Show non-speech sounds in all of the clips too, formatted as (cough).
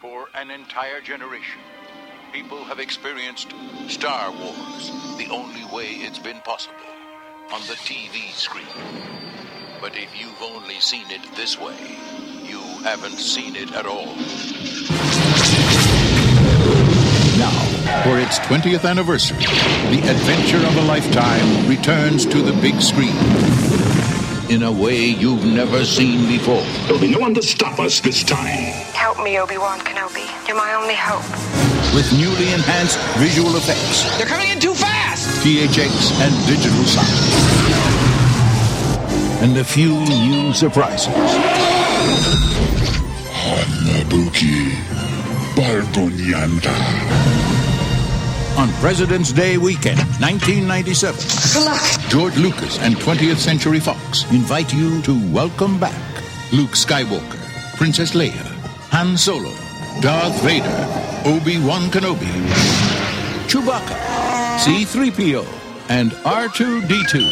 For an entire generation, people have experienced Star Wars the only way it's been possible on the TV screen. But if you've only seen it this way, you haven't seen it at all. Now, for its 20th anniversary, the adventure of a lifetime returns to the big screen in a way you've never seen before. There'll be no one to stop us this time. Help me, Obi-Wan Kenobi. You're my only hope. With newly enhanced visual effects, They're coming in too fast! THX, and digital sound. And a few new surprises. Hanabuki Barbonyanta. On President's Day weekend, 1997, Good luck. George Lucas and 20th Century Fox invite you to welcome back Luke Skywalker, Princess Leia, Han Solo, Darth Vader, Obi-Wan Kenobi, Chewbacca, C-3PO, and R2-D2.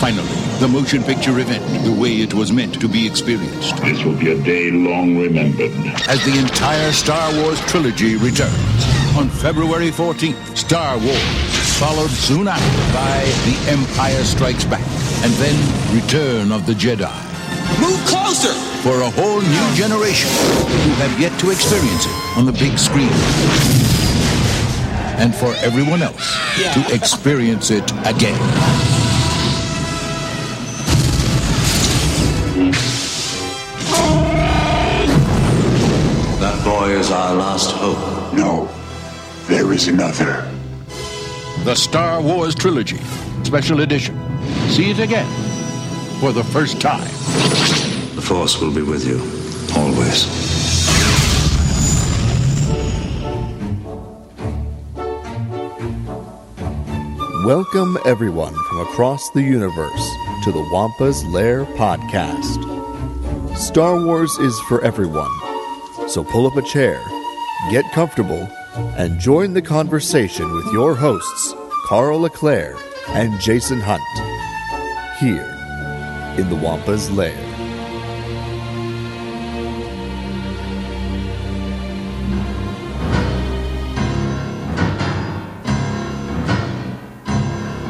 Finally, the motion picture event, the way it was meant to be experienced. This will be a day long remembered. as the entire Star Wars trilogy returns on February 14th. Star Wars, followed soon after by The Empire Strikes Back, and then Return of the Jedi. Move closer! For a whole new generation who have yet to experience it on the big screen. And for everyone else to experience it again. That boy is our last hope. No, there is another. The Star Wars Trilogy, Special Edition. See it again for the first time. The Force will be with you, always. Welcome, everyone from across the universe, to the Wampa's Lair podcast. Star Wars is for everyone, so pull up a chair, get comfortable, and join the conversation with your hosts, Carl Leclerc and Jason Hunt, here in the Wampa's Lair.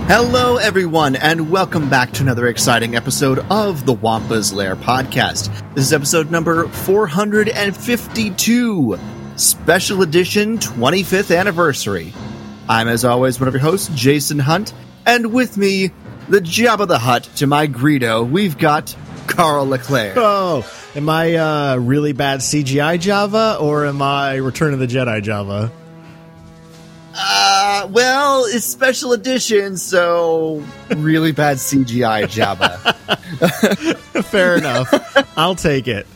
Hello, everyone, and welcome back to another exciting episode of the Wampa's Lair podcast. This is episode number 452, special edition 25th anniversary. I'm, as always, one of your hosts, Jason Hunt, and with me, the Jabba the Hutt to my Greedo, we've got Carl Leclerc. (laughs) Oh, am I uh, really bad CGI Jabba or am I Return of the Jedi Jabba? Uh, well, it's special edition, so really bad CGI (laughs) Jabba. (laughs) Fair enough. I'll take it.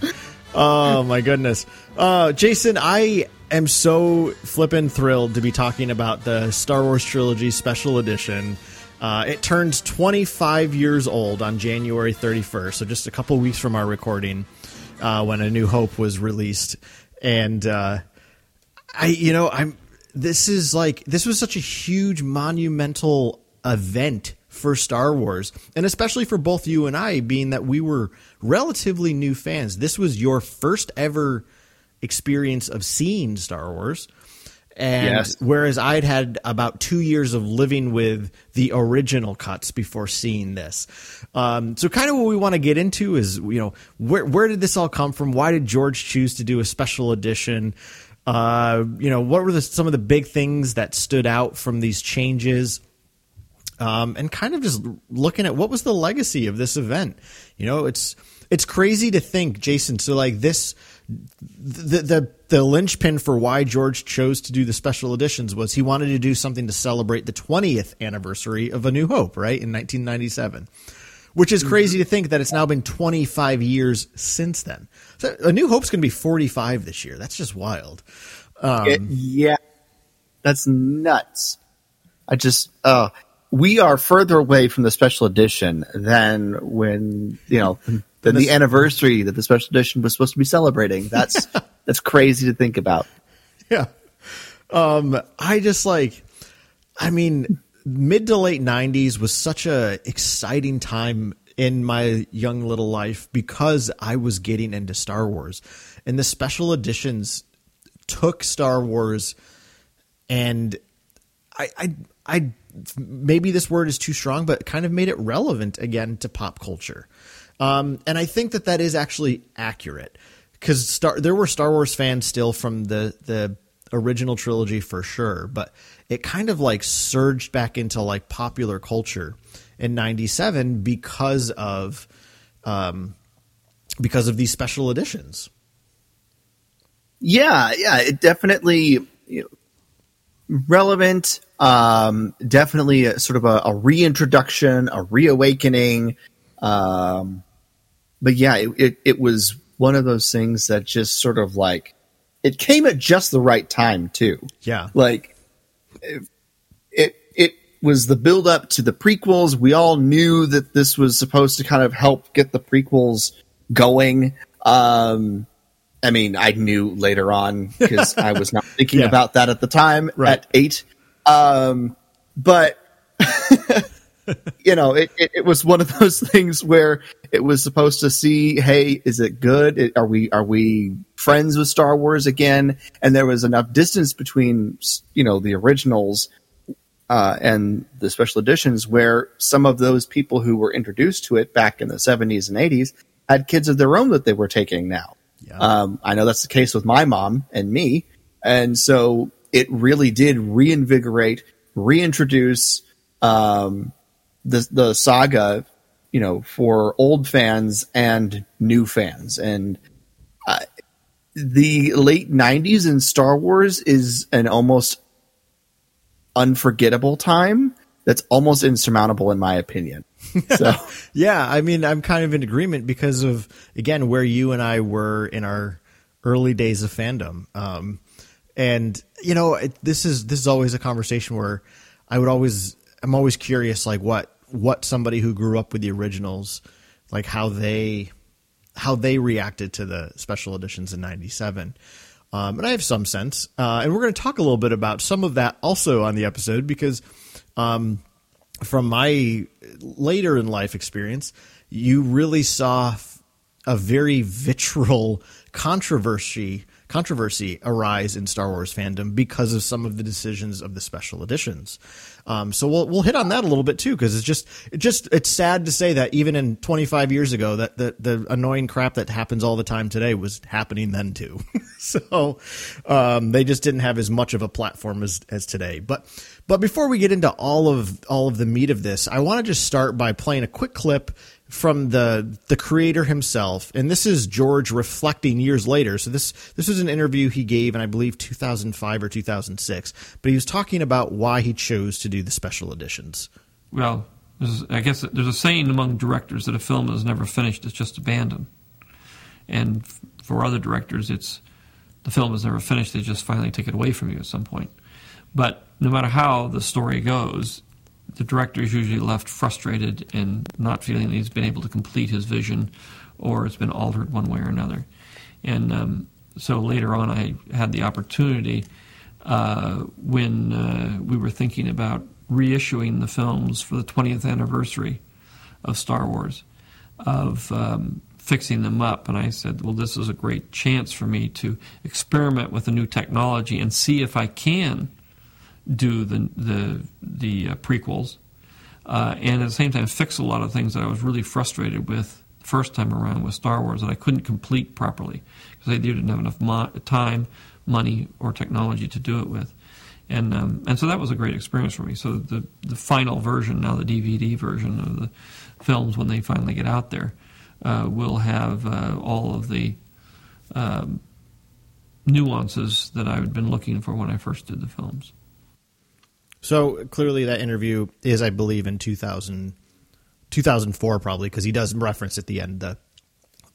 Oh my goodness, uh, Jason, I am so flippin' thrilled to be talking about the Star Wars trilogy special edition. Uh, it turns 25 years old on January 31st, so just a couple weeks from our recording, uh, when A New Hope was released, and uh, I, you know, I'm. This is like this was such a huge monumental event for Star Wars, and especially for both you and I, being that we were relatively new fans. This was your first ever experience of seeing Star Wars. And Yes. whereas I'd had about two years of living with the original cuts before seeing this, um, so kind of what we want to get into is you know where where did this all come from? Why did George choose to do a special edition? Uh, you know what were the, some of the big things that stood out from these changes? um, and kind of just looking at what was the legacy of this event. You know, it's it's crazy to think, Jason. So like this, the the the linchpin for why George chose to do the special editions was he wanted to do something to celebrate the 20th anniversary of A New Hope, right in 1997. Which is crazy to think that it's now been 25 years since then. So A New Hope's going to be 45 this year. That's just wild. It- yeah, that's nuts. I just, uh, we are further away from the special edition than when you know than the anniversary that the special edition was supposed to be celebrating. That's (laughs) that's crazy to think about. Yeah. Um, I just like, I mean, mid to late '90s was such a exciting time in my young little life because I was getting into Star Wars. And the special editions took Star Wars and I I I maybe this word is too strong, but kind of made it relevant again to pop culture. Um, and I think that that is actually accurate because Star there were Star Wars fans still from the the original trilogy for sure, but it kind of like surged back into like popular culture in 97 because of um because of these special editions. Yeah, yeah, it definitely you know, relevant. Um, definitely a, sort of a, a reintroduction, a reawakening. Um, but yeah, it, it, it was one of those things that just sort of like it came at just the right time too. Yeah, like it it, it was the build up to the prequels. We all knew that this was supposed to kind of help get the prequels going. Um, I mean, I knew later on because I was not (laughs) thinking Yeah. about that at the time Right. at eight. Um, but (laughs) you know, it, it, it was one of those (laughs) things where it was supposed to see, hey, is it good? It- Are we are we friends with Star Wars again? And there was enough distance between you know the originals uh, and the special editions where some of those people who were introduced to it back in the 70s and 80s had kids of their own that they were taking now. Yeah. Um, I know that's the case with my mom and me. And so it really did reinvigorate, reintroduce um, the, the saga, you know, for old fans and new fans. And uh, the late 90s in Star Wars is an almost unforgettable time that's almost insurmountable in my opinion. (laughs) So Yeah, I mean, I'm kind of in agreement because of again where you and I were in our early days of fandom. Um, and you know, it, this is this is always a conversation where I would always I'm always curious, like what what somebody who grew up with the originals, like how they how they reacted to the special editions in '97. Um, and I have some sense, uh, and we're going to talk a little bit about some of that also on the episode because um, from my later in life experience, you really saw a very vitriol controversy controversy arise in Star Wars fandom because of some of the decisions of the special editions. Um, so we'll we'll hit on that a little bit too because it's just it just it's sad to say that even in 25 years ago that the the annoying crap that happens all the time today was happening then too. (laughs) so um, they just didn't have as much of a platform as as today. But but before we get into all of all of the meat of this, I want to just start by playing a quick clip from the the creator himself, and this is George reflecting years later. So this this was an interview he gave in I believe 2005 or 2006, but he was talking about why he chose to do the special editions. Well, I guess there's a saying among directors that a film is never finished; it's just abandoned. And for other directors, it's the film is never finished; they just finally take it away from you at some point. But no matter how the story goes, the director is usually left frustrated and not feeling that he's been able to complete his vision, or it's been altered one way or another. And um, so later on, I had the opportunity uh, when uh, we were thinking about reissuing the films for the 20th anniversary of Star Wars, of um, fixing them up. And I said, well, this is a great chance for me to experiment with a new technology and see if I can do the the the uh, prequels, uh, and at the same time fix a lot of things that I was really frustrated with the first time around with Star Wars that I couldn't complete properly because I didn't have enough mo- time, money, or technology to do it with, and um, and so that was a great experience for me. So the the final version now, the DVD version of the films when they finally get out there, uh, will have uh, all of the um, nuances that I had been looking for when I first did the films. So clearly, that interview is, I believe, in 2000, 2004 probably because he does reference at the end the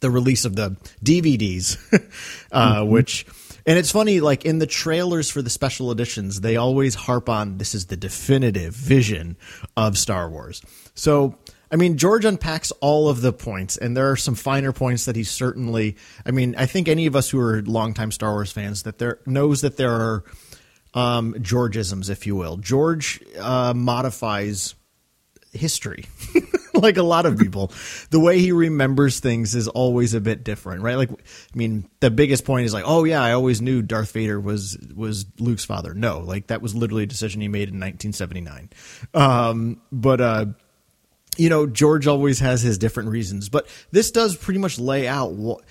the release of the DVDs, (laughs) uh, Mm-hmm. which and it's funny like in the trailers for the special editions they always harp on this is the definitive vision of Star Wars. So I mean George unpacks all of the points and there are some finer points that he certainly I mean I think any of us who are longtime Star Wars fans that there knows that there are um, Georgisms, if you will. George uh, modifies history. (laughs) like a lot of people, the way he remembers things is always a bit different, right? Like, I mean, the biggest point is like, oh yeah, I always knew Darth Vader was was Luke's father. No, like that was literally a decision he made in 1979. Um, but uh, you know, George always has his different reasons, but this does pretty much lay out what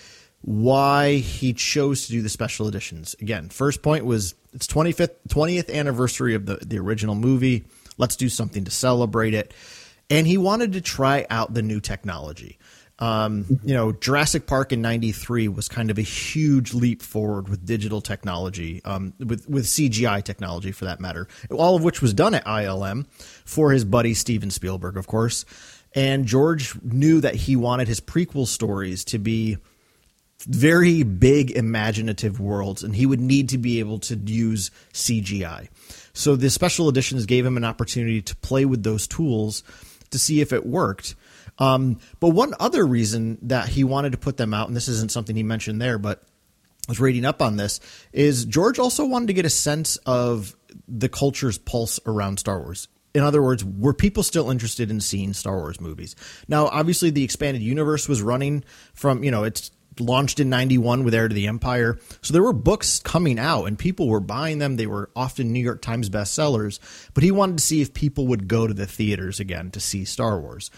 why he chose to do the special editions. Again, first point was it's 25th 20th anniversary of the the original movie. Let's do something to celebrate it. And he wanted to try out the new technology. Um, you know, Jurassic Park in '93 was kind of a huge leap forward with digital technology, um, with with CGI technology for that matter. All of which was done at ILM for his buddy Steven Spielberg, of course. And George knew that he wanted his prequel stories to be very big imaginative worlds and he would need to be able to use CGI. So the special editions gave him an opportunity to play with those tools to see if it worked. Um, but one other reason that he wanted to put them out, and this isn't something he mentioned there, but I was reading up on this, is George also wanted to get a sense of the culture's pulse around Star Wars. In other words, were people still interested in seeing Star Wars movies? Now, obviously, the expanded universe was running from, you know, it's launched in 91 with Heir to the Empire. So there were books coming out and people were buying them. They were often New York Times bestsellers, but he wanted to see if people would go to the theaters again to see Star Wars.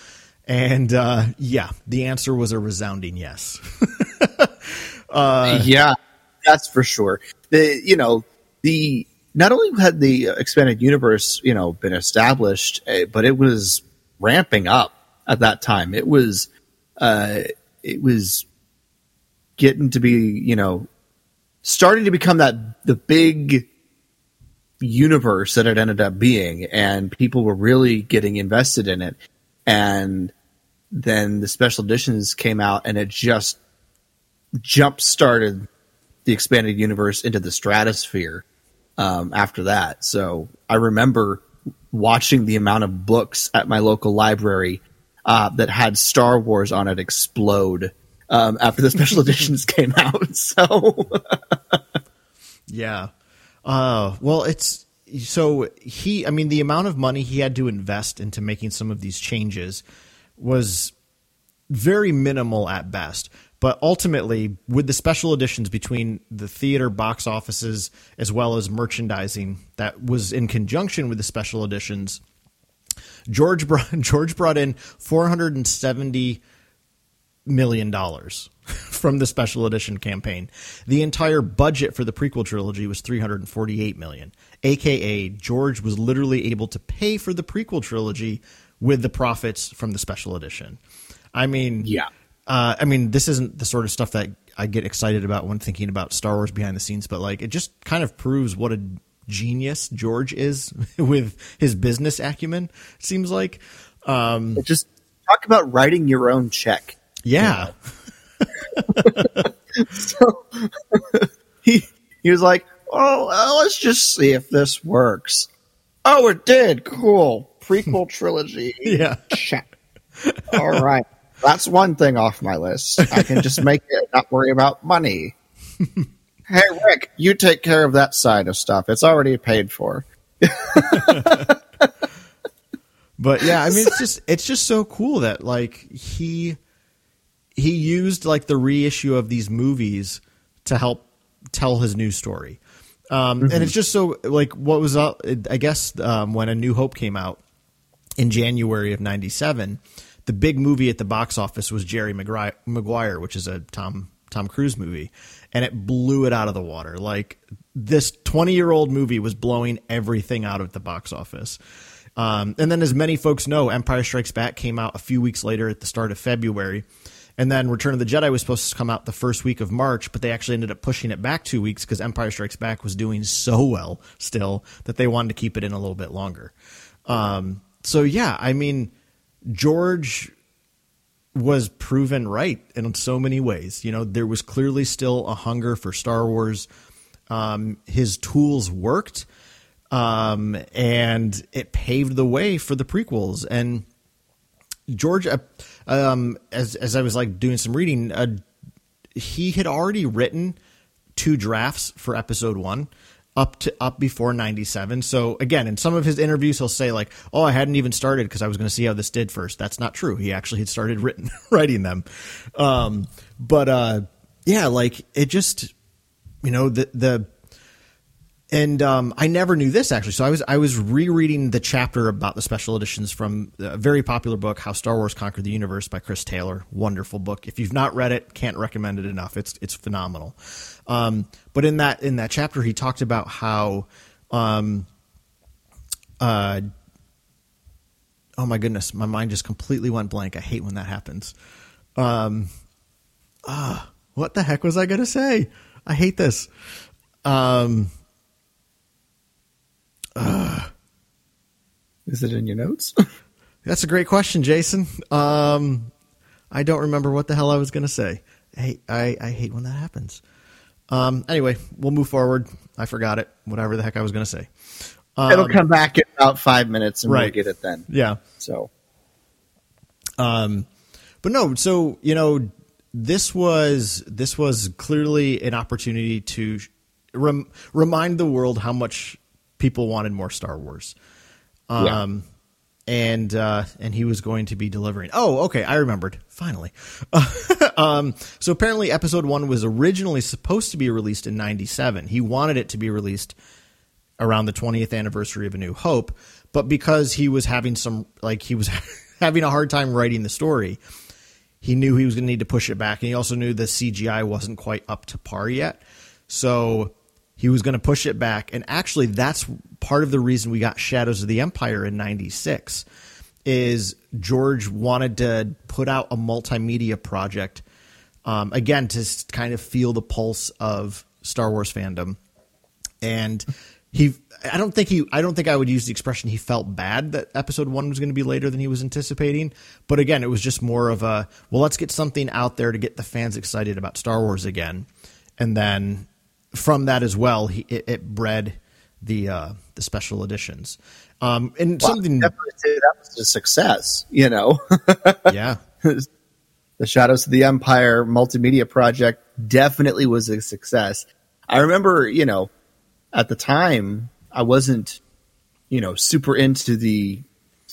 And uh, yeah, the answer was a resounding yes. (laughs) uh, yeah, that's for sure. The you know the not only had the expanded universe you know been established, eh, but it was ramping up at that time. It was uh, it was getting to be you know starting to become that the big universe that it ended up being, and people were really getting invested in it. And then the special editions came out and it just jump started the expanded universe into the stratosphere um, after that. So I remember watching the amount of books at my local library uh, that had Star Wars on it explode um, after the special (laughs) editions came out. (laughs) So yeah, uh, well, it's so he. I mean, the amount of money he had to invest into making some of these changes was very minimal at best. But ultimately, with the special editions between the theater box offices as well as merchandising that was in conjunction with the special editions, George brought, (laughs) George brought in four hundred and seventy million dollars (laughs) from the special edition campaign. The entire budget for the prequel trilogy was 348 million. AKA George was literally able to pay for the prequel trilogy with the profits from the special edition. I mean, yeah. Uh, I mean, this isn't the sort of stuff that I get excited about when thinking about Star Wars behind the scenes, but like it just kind of proves what a genius George is (laughs) with his business acumen. Seems like. Um, just talk about writing your own check. Yeah. (laughs) so he he was like, "Oh, well, let's just see if this works." Oh, it did. Cool prequel (laughs) trilogy. yeah. Check. All right. That's one thing off my list. I can just make it, not worry about money. (laughs) hey, Rick, you take care of that side of stuff. It's already paid for. but yeah, I mean, it's just it's just so cool that like he he used like the reissue of these movies to help tell his new story. Um, mm-hmm. And it's just so like what was up. I guess um, when A New Hope came out in January of '97 the big movie at the box office was Jerry Maguire, which is a Tom Tom Cruise movie, and it blew it out of the water. Like this 20 year old movie was blowing everything out of the box office. Um, and then, as many folks know, Empire Strikes Back came out a few weeks later at the start of February. And then Return of the Jedi was supposed to come out the first week of March, but they actually ended up pushing it back two weeks because Empire Strikes Back was doing so well still that they wanted to keep it in a little bit longer. Um, so, yeah, I mean, George was proven right in so many ways. You know, there was clearly still a hunger for Star Wars. Um, his tools worked, um, and it paved the way for the prequels. And George, uh, um, as as I was like doing some reading, uh, he had already written two drafts for Episode One. up to up before 97 so again in some of his interviews he'll say like oh i hadn't even started because i was going to see how this did first. That's not true. He actually had started written (laughs) writing them. Um, but uh, yeah like it just you know the the and um, I never knew this actually. So I was I was rereading the chapter about the special editions from a very popular book, How Star Wars Conquered the Universe by Chris Taylor. Wonderful book. If you've not read it, can't recommend it enough. It's it's phenomenal. Um, but in that in that chapter, he talked about how, um, uh, oh my goodness, my mind just completely went blank. I hate when that happens. Um, ah, what the heck was I going to say? I hate this. Um uh, Is it in your notes? (laughs) That's a great question, Jason. Um, I don't remember what the hell I was going to say. Hey, I, I hate when that happens. Um, anyway, we'll move forward. I forgot it. Whatever the heck I was going to say. Um, It'll come back in about five minutes, and right. we'll get it then. Yeah. So, um, but no. So you know, this was this was clearly an opportunity to rem- remind the world how much people wanted more Star Wars. Um, yeah. And uh, and he was going to be delivering. Oh, okay, I remembered. Finally, (laughs) um, so apparently, Episode One was originally supposed to be released in '97. He wanted it to be released around the 20th anniversary of A New Hope, but because he was having some like he was (laughs) having a hard time writing the story, he knew he was going to need to push it back, and he also knew the CGI wasn't quite up to par yet. So he was going to push it back. And actually, that's part of the reason we got Shadows of the Empire in 96 is George wanted to put out a multimedia project um, again to kind of feel the pulse of Star Wars fandom. And he I don't think he I don't think I would use the expression he felt bad that episode 1 was going to be later than he was anticipating, but again, it was just more of a well, let's get something out there to get the fans excited about Star Wars again. And then from that as well, he, it, it bred the uh, the special editions. Um, and something that was a success, you know. (laughs) yeah, the Shadows of the Empire multimedia project definitely was a success. I remember, you know, at the time, I wasn't, you know, super into the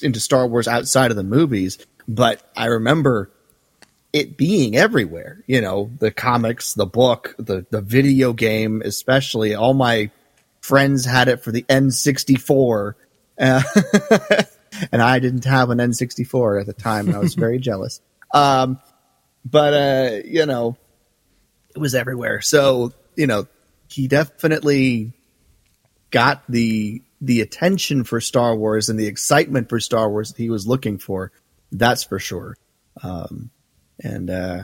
into Star Wars outside of the movies, but I remember it being everywhere. You know, the comics, the book, the the video game, especially. All my friends had it for the N64, uh, (laughs) and I didn't have an N64 at the time, and I was very (laughs) jealous. Um, but uh, you know, it was everywhere. So you know, he definitely got the the attention for Star Wars and the excitement for Star Wars that he was looking for. That's for sure. Um, and uh,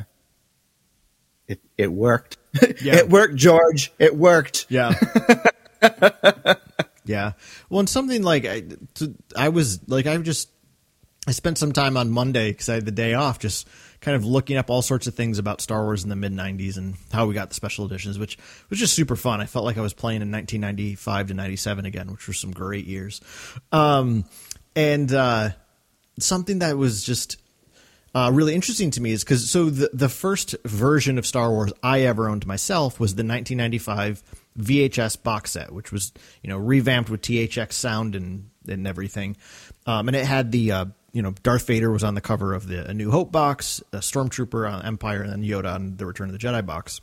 it it worked. (laughs) Yeah. it worked, George. It worked. Yeah. (laughs) yeah. Well, and something like I, I was like I just I spent some time on Monday because I had the day off, just kind of looking up all sorts of things about Star Wars in the mid '90s and how we got the special editions, which was just super fun. I felt like I was playing in 1995 to '97 again, which were some great years. Um, and uh, something that was just uh, really interesting to me is because so the the first version of Star Wars I ever owned myself was the 1995 VHS box set, which was you know revamped with THX sound and and everything, um, and it had the uh, you know Darth Vader was on the cover of the A New Hope box, a Stormtrooper on Empire, and then Yoda on the Return of the Jedi box.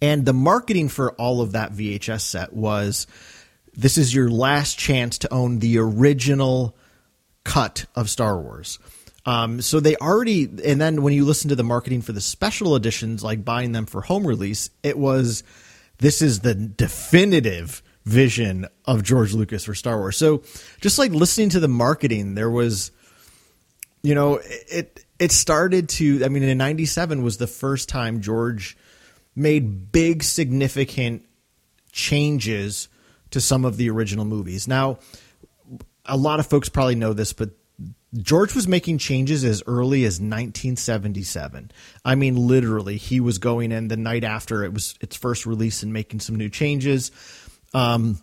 And the marketing for all of that VHS set was this is your last chance to own the original cut of Star Wars. Um, so they already, and then when you listen to the marketing for the special editions, like buying them for home release, it was this is the definitive vision of George Lucas for Star Wars. So just like listening to the marketing, there was, you know, it it started to. I mean, in '97 was the first time George made big, significant changes to some of the original movies. Now, a lot of folks probably know this, but George was making changes as early as 1977. I mean, literally, he was going in the night after it was its first release and making some new changes. Um,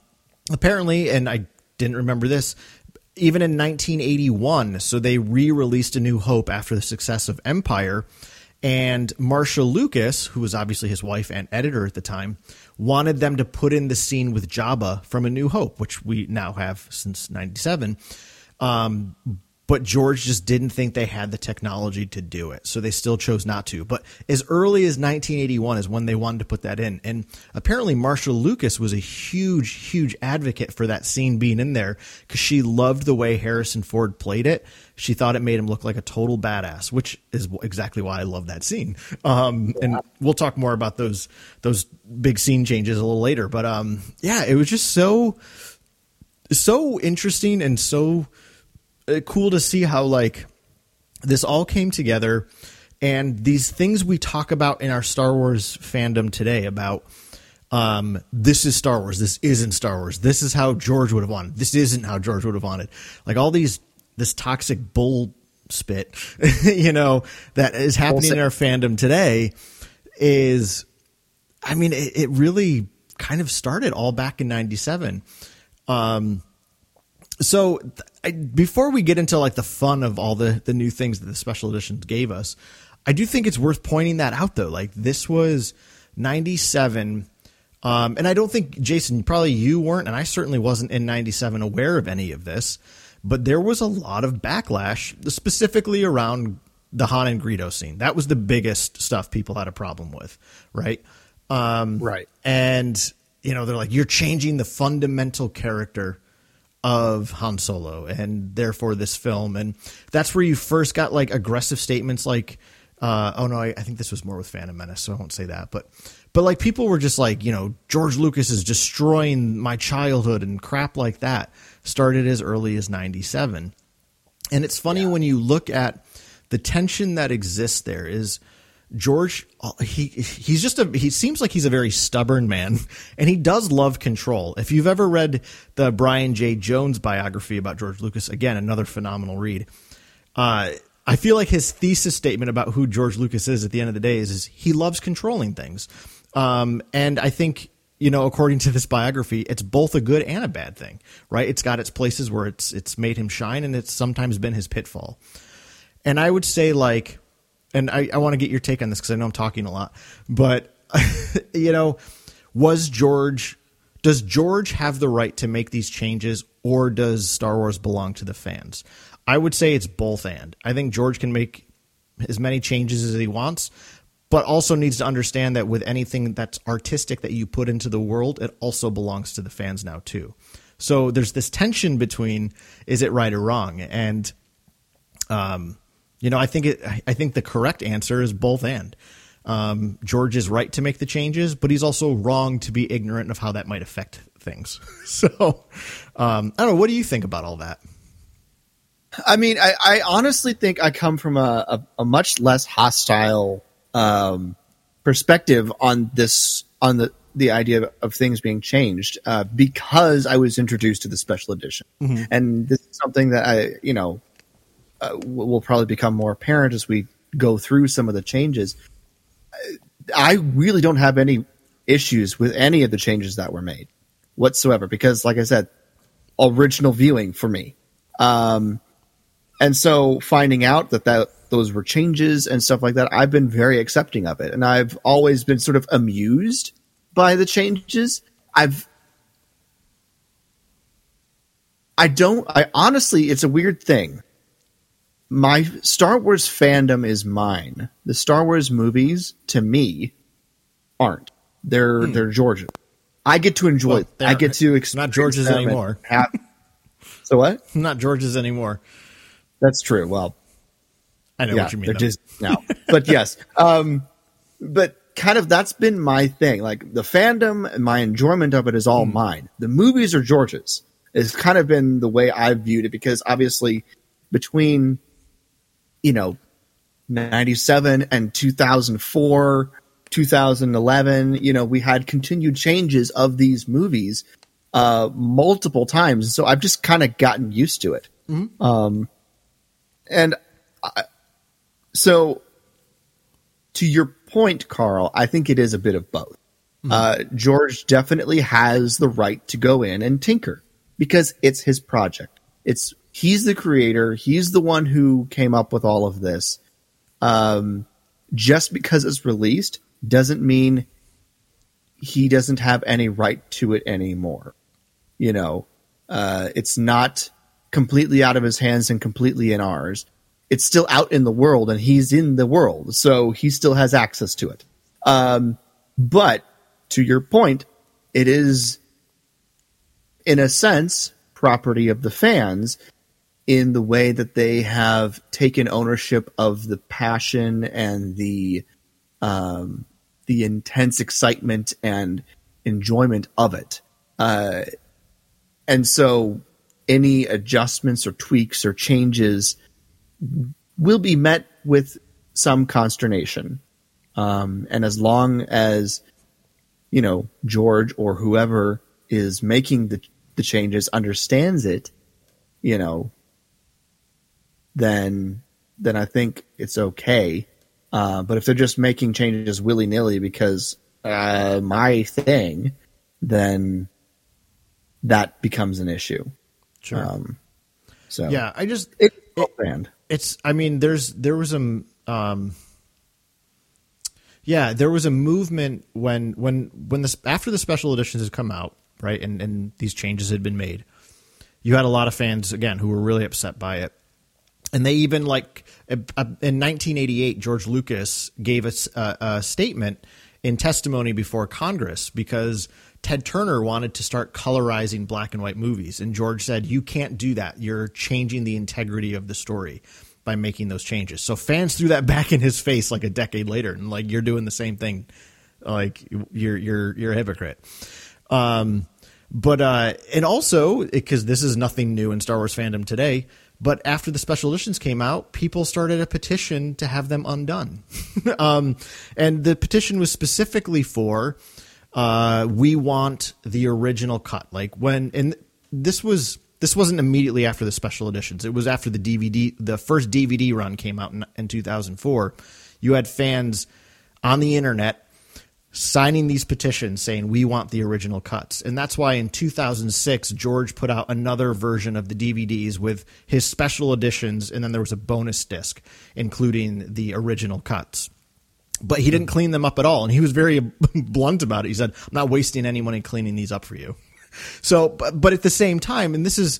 apparently, and I didn't remember this, even in 1981, so they re released A New Hope after the success of Empire. And Marsha Lucas, who was obviously his wife and editor at the time, wanted them to put in the scene with Jabba from A New Hope, which we now have since 97. Um, but George just didn't think they had the technology to do it. So they still chose not to. But as early as 1981 is when they wanted to put that in. And apparently Marsha Lucas was a huge, huge advocate for that scene being in there because she loved the way Harrison Ford played it. She thought it made him look like a total badass, which is exactly why I love that scene. Um, and we'll talk more about those, those big scene changes a little later. But, um, yeah, it was just so, so interesting and so, cool to see how like this all came together and these things we talk about in our Star Wars fandom today about um, this is Star Wars, this isn't Star Wars, this is how George would have wanted, this isn't how George would have wanted. Like all these this toxic bull spit, (laughs) you know, that is happening in our fandom today is I mean, it, it really kind of started all back in 97. Um, so I, before we get into like the fun of all the the new things that the special editions gave us, I do think it's worth pointing that out though. Like this was 97 um, and I don't think Jason probably you weren't and I certainly wasn't in 97 aware of any of this, but there was a lot of backlash specifically around the Han and Greedo scene. That was the biggest stuff people had a problem with, right? Um, right. And you know, they're like you're changing the fundamental character of Han Solo and therefore this film. And that's where you first got like aggressive statements like, uh, oh no, I, I, think this was more with Phantom Menace, so I won't say that. But, but like people were just like, you know, George Lucas is destroying my childhood and crap like that started as early as 97. And it's funny yeah. when you look at the tension that exists there is – George, uh, he he's just a he seems like he's a very stubborn man, (laughs) and he does love control. If you've ever read the Brian Jay Jones biography about George Lucas, again another phenomenal read. Uh, I feel like his thesis statement about who George Lucas is at the end of the day is, is he loves controlling things, um, and I think you know according to this biography, it's both a good and a bad thing, right? It's got its places where it's it's made him shine, and it's sometimes been his pitfall. And I would say like and I, I want to get your take on this because I know I'm talking a lot, but (laughs) you know, was George does George have the right to make these changes or does Star Wars belong to the fans? I would say it's both and. I think George can make as many changes as he wants, but also needs to understand that with anything that's artistic that you put into the world, it also belongs to the fans now too. So there's this tension between is it right or wrong? And um you know, I think it. I think the correct answer is both and. Um, George is right to make the changes, but he's also wrong to be ignorant of how that might affect things. (laughs) so, um, I don't know. What do you think about all that? I mean, I, I honestly think I come from a, a, a much less hostile um, perspective on this on the the idea of, of things being changed uh, because I was introduced to the special edition, mm-hmm. and this is something that I you know uh, will probably become more apparent as we go through some of the changes. I really don't have any issues with any of the changes that were made whatsoever because, like I said, original viewing for me. Um, and so finding out that, that those were changes and stuff like that, I've been very accepting of it. And I've always been sort of amused by the changes. I've I don't I honestly it's a weird thing my Star Wars fandom is mine. The Star Wars movies, to me, aren't. They're hmm. they're George's. I get to enjoy. Well, I get to not George's anymore. Have, (laughs) so what? Not George's anymore. That's true. Well, I know yeah, what you mean. They're just now, but (laughs) yes. Um, but kind of that's been my thing. Like the fandom and my enjoyment of it is all hmm. mine. The movies are George's. It's kind of been the way I've viewed it because obviously between you know, 97 and 2004, 2011, you know, we had continued changes of these movies uh, multiple times. So I've just kind of gotten used to it. Mm-hmm. Um, and I, so to your point, Carl, I think it is a bit of both. Mm-hmm. Uh, George definitely has the right to go in and tinker because it's his project. It's he's the creator. He's the one who came up with all of this. Um, just because it's released doesn't mean he doesn't have any right to it anymore. You know, uh, it's not completely out of his hands and completely in ours. It's still out in the world and he's in the world. So he still has access to it. Um, but to your point, it is, in a sense, property of the fans in the way that they have taken ownership of the passion and the um, the intense excitement and enjoyment of it. Uh, and so any adjustments or tweaks or changes will be met with some consternation. Um, and as long as, you know, George or whoever is making the, the changes understands it, you know, then, then I think it's okay. Uh, but if they're just making changes willy nilly because uh, my thing, then that becomes an issue. Sure. Um, so yeah, I just it, it, it's. I mean, there's there was a um, yeah, there was a movement when when when the after the special editions had come out, right, and and these changes had been made. You had a lot of fans again who were really upset by it, and they even like in 1988, George Lucas gave us a, a statement in testimony before Congress because Ted Turner wanted to start colorizing black and white movies. And George said, You can't do that. You're changing the integrity of the story by making those changes. So fans threw that (laughs) back in his face like a decade later and like you're doing the same thing. Like you're you're you're a hypocrite. Um but uh and also because this is nothing new in Star Wars fandom today, but after the special editions came out, people started a petition to have them undone. (laughs) um and the petition was specifically for uh we want the original cut. Like when and this was this wasn't immediately after the special editions. It was after the DVD, the first DVD run came out in, in 2004. You had fans on the internet signing these petitions saying we want the original cuts. And that's why in 2006 George put out another version of the DVDs with his special editions and then there was a bonus disc including the original cuts. But he didn't clean them up at all and he was very (laughs) blunt about it. He said, "I'm not wasting any money cleaning these up for you." (laughs) So, but, but at the same time, and this is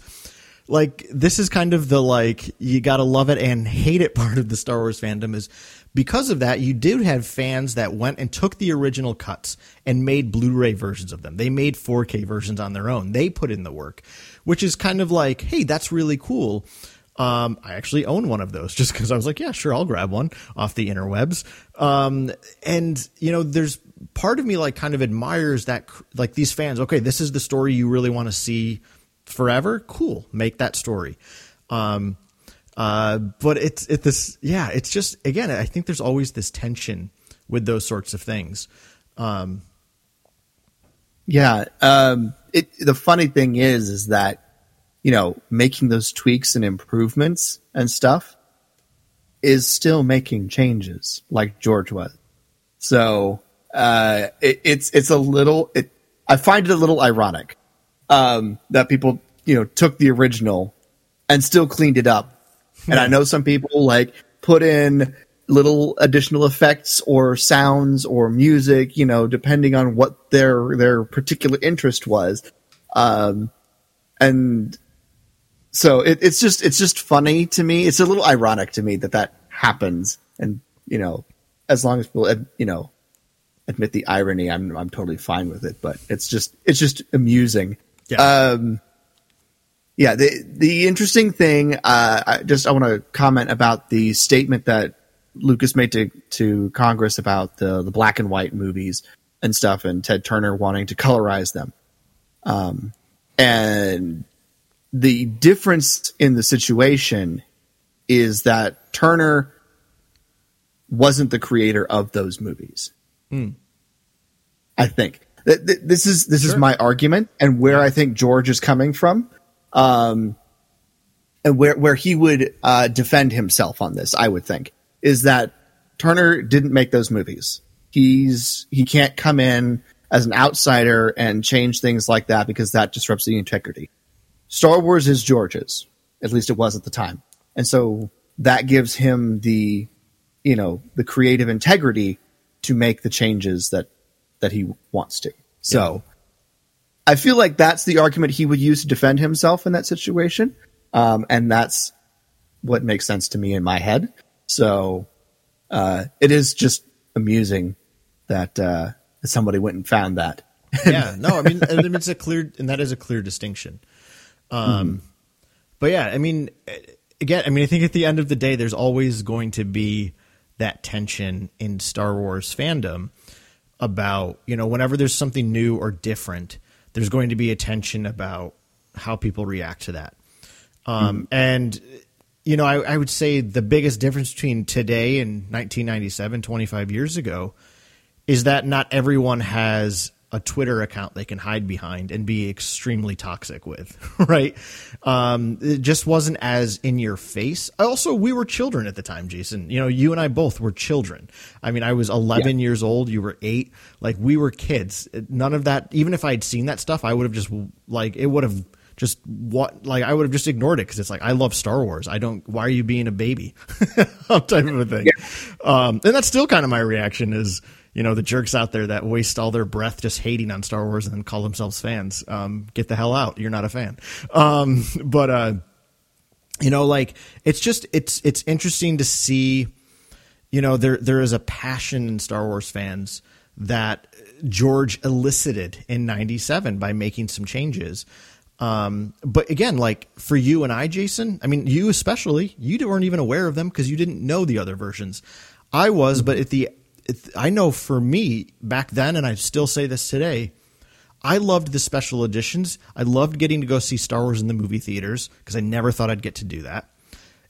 like this is kind of the like you got to love it and hate it (laughs) part of the Star Wars fandom is because of that you did have fans that went and took the original cuts and made Blu-ray versions of them. They made 4K versions on their own. They put in the work, which is kind of like, hey, that's really cool. Um, I actually own one of those (laughs) just because I was like, yeah, sure, I'll grab one off the interwebs. Um, and you know, there's part of me like kind of admires that, like these fans. Okay, this is the story you really want to see forever. Cool, make that story. Um, uh, but it's it this yeah, it's just again, I think there's always this tension with those sorts of things. Um, yeah, um, it the funny thing is, is that you know, making those tweaks and improvements and stuff is still making changes like George was. So, uh, it, it's, it's a little, it, I find it a little ironic, um, that people, you know, took the original and still cleaned it up. and I know some people like put in little additional effects or sounds or music, you know, depending on what their, their particular interest was. Um, and so it, it's just it's just funny to me. It's a little ironic to me that that happens, and you know, as long as people you know admit the irony, I'm I'm totally fine with it. But it's just it's just amusing. Yeah. Um, yeah. The the interesting thing, uh, I just I want to comment about the statement that Lucas made to to Congress about the the black and white movies and stuff, and Ted Turner wanting to colorize them. Um, and the difference in the situation is that Turner wasn't the creator of those movies. Hmm. I think this is this Sure. is my argument and where I think George is coming from, um, and where where he would uh, defend himself on this. I would think is that Turner didn't make those movies. He's he can't come in as an outsider and change things like that because that disrupts the integrity. Star Wars is George's, at least it was at the time, and so that gives him the you know the creative integrity to make the changes that that he wants to. So I feel like that's the argument he would use to defend himself in that situation, um, and that's what makes sense to me in my head. So uh, it is just amusing that uh, somebody went and found that. (laughs) yeah, no, I mean, I mean, it's a clear, and that is a clear distinction. Um, but yeah, I mean, again, I mean, I think at the end of the day, there's always going to be that tension in Star Wars fandom about, you know, whenever there's something new or different, there's going to be a tension about how people react to that. Um, And, you know, I, I would say the biggest difference between today and 1997, 25 years ago, is that not everyone has a Twitter account they can hide behind and be extremely toxic with, (laughs) right? Um, it just wasn't as in your face. Also, we were children at the time, Jason. You know, you and I both were children. I mean, I was 11 years old, you were eight. Like, we were kids. None of that, even if I had seen that stuff, I would have just, like, it would have just what like I would have just ignored it because it's like I love Star Wars. I don't. Why are you being a baby? (laughs) type of a thing. Um, and that's still kind of my reaction is you know the jerks out there that waste all their breath just hating on Star Wars and then call themselves fans. Um, get the hell out. You're not a fan. Um, (laughs) but uh, you know, like it's just it's it's interesting to see. You know, there there is a passion in Star Wars fans that George elicited in '97 by making some changes. Um, but again, like for you and I, Jason, I mean, you especially, you weren't even aware of them because you didn't know the other versions. I was, but at the, I know for me back then, and I still say this today, I loved the special editions. I loved getting to go see Star Wars in the movie theaters because I never thought I'd get to do that.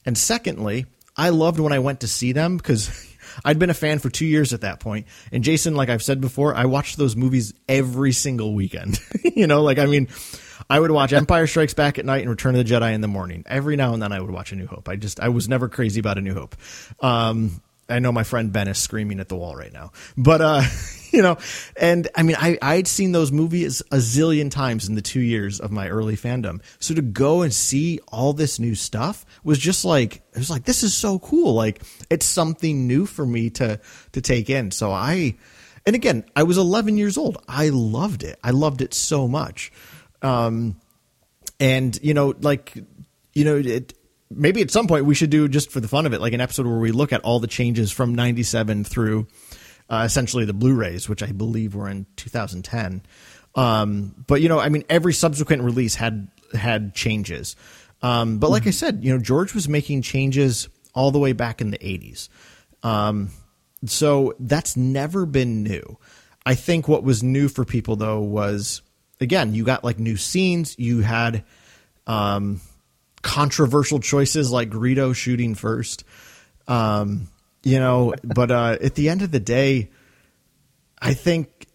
And secondly, I loved when I went to see them because (laughs) I'd been a fan for two years at that point. And Jason, like I've said before, I watched those movies every single weekend. (laughs) you know, like I mean, I would watch Empire Strikes Back at night and Return of the Jedi in the morning. Every now and then I would watch A New Hope. I just I was never crazy about A New Hope. Um, I know my friend Ben is screaming at the wall right now, but uh, (laughs) you know, and I mean, I I'd seen those movies a zillion times in the two years of my early fandom. So to go and see all this new stuff was just like it was like this is so cool. Like it's something new for me to to take in. So I, and again, I was 11 years old. I loved it. I loved it so much. Um, and you know, like you know, it, maybe at some point we should do just for the fun of it, like an episode where we look at all the changes from '97 through uh, essentially the Blu-rays, which I believe were in 2010. Um, but you know, I mean, every subsequent release had had changes. Um, but like I said, you know, George was making changes all the way back in the 80s. Um, so that's never been new. I think what was new for people though was again, you got like new scenes, you had um, controversial choices like Greedo shooting first. Um, you know, but uh, at the end of the day, I think,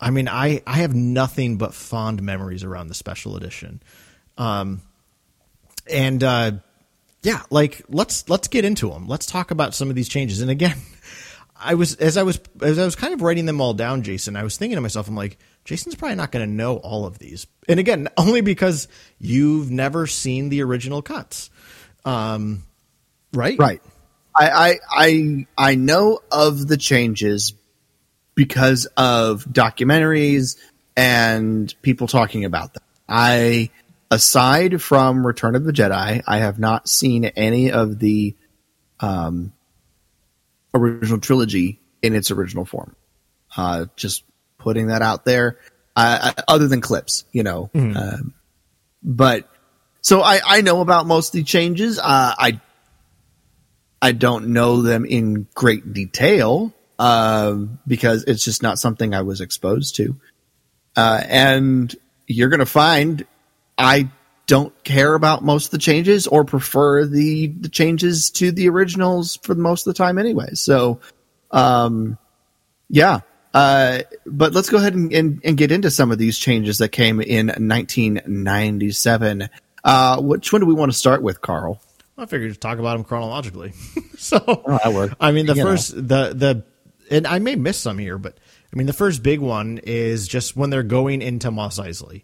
I mean, I, I have nothing but fond memories around the special edition. Um, and uh, yeah, like let's let's get into them. Let's talk about some of these changes. And again, (laughs) I was as I was as I was kind of writing them all down, Jason. I was thinking to myself, I'm like, Jason's probably not going to know all of these. And again, only because you've never seen the original cuts. Um, right? Right. I, I I I know of the changes because of documentaries and people talking about them. I aside from Return of the Jedi, I have not seen any of the um, original trilogy in its original form. Uh, just putting that out there. Uh, other than clips, you know. Um, but so I, I know about most of the changes. Uh, I I don't know them in great detail um, because it's just not something I was exposed to. Uh, and you're going to find I don't care about most of the changes or prefer the, the changes to the originals for most of the time anyway. So, um, yeah. Uh, but let's go ahead and, and, and get into some of these changes that came in 1997. Uh, which one do we want to start with, Carl? I figured to talk about them chronologically. (laughs) so Oh, that worked. I mean, the You know. first the the and I may miss some here, but I mean, the first big one is just when they're going into Mos Eisley.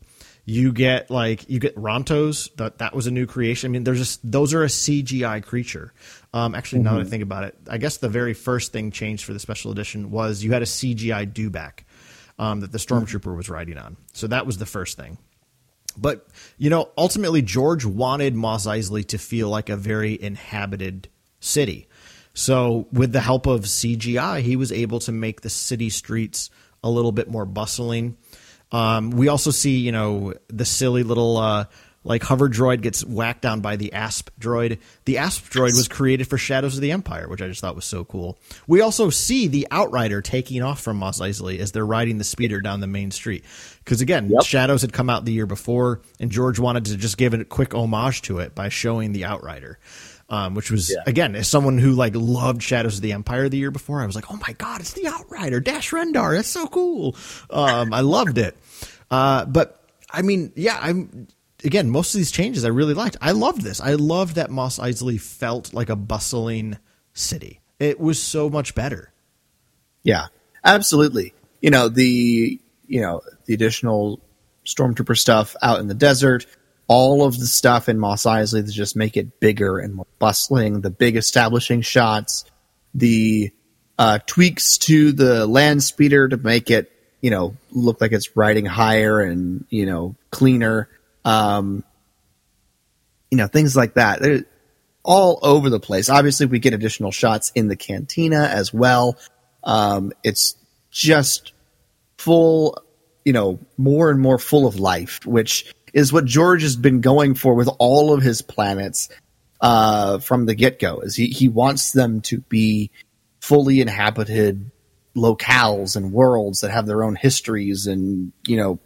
You get like you get Rontos. That that was a new creation. I mean, there's just those are a CGI creature. Um, actually, now that I think about it, I guess the very first thing changed for the special edition was you had a CGI dewback um, that the stormtrooper was riding on. So that was the first thing. But you know, ultimately, George wanted Mos Eisley to feel like a very inhabited city. So, with the help of CGI, he was able to make the city streets a little bit more bustling. Um, we also see, you know, the silly little uh, like hover droid gets whacked down by the asp droid. The asp droid was created for Shadows of the Empire, which I just thought was so cool. We also see the Outrider taking off from Mos Eisley as they're riding the speeder down the main street. Because again, Yep. Shadows had come out the year before, and George wanted to just give a quick homage to it by showing the Outrider. Um, which was Yeah. again, as someone who like loved Shadows of the Empire the year before, I was like, "Oh my god, it's the Outrider, Dash Rendar! That's so cool!" Um, I loved it. Uh, but I mean, yeah, I'm again, most of these changes I really liked. I loved this. I loved that Mos Eisley felt like a bustling city. It was so much better. Yeah, absolutely. You know the you know the additional stormtrooper stuff out in the desert, all of the stuff in Mos Eisley to just make it bigger and more bustling. The big establishing shots, the uh, tweaks to the land speeder to make it you know look like it's riding higher and you know cleaner. Um, you know things like that. They're all over the place. Obviously, we get additional shots in the cantina as well. Um, it's just full, you know, more and more full of life, which is what George has been going for with all of his planets uh, from the get go. Is he he wants them to be fully inhabited locales and worlds that have their own histories and you know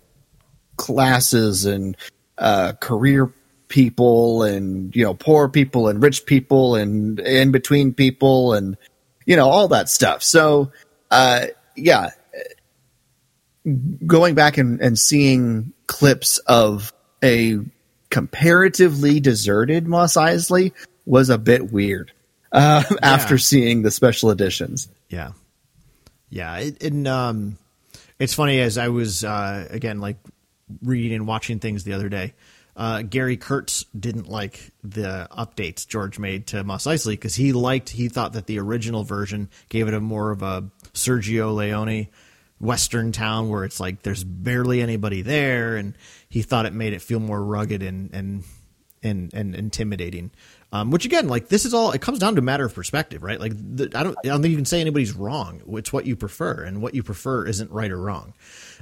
classes and uh, career people and you know poor people and rich people and in between people and you know all that stuff so uh yeah going back and, and seeing clips of a comparatively deserted Mos Eisley was a bit weird (laughs) uh, after seeing the special editions. Yeah, yeah. It, and um, it's funny as I was uh, again like reading and watching things the other day. Uh, Gary Kurtz didn't like the updates George made to Mos Eisley because he liked he thought that the original version gave it a more of a Sergio Leone western town where it's like there's barely anybody there, and he thought it made it feel more rugged and and and, and intimidating. Um, which again, like this is all it comes down to a matter of perspective, right? Like the, I don't, I don't think you can say anybody's wrong. It's what you prefer, and what you prefer isn't right or wrong.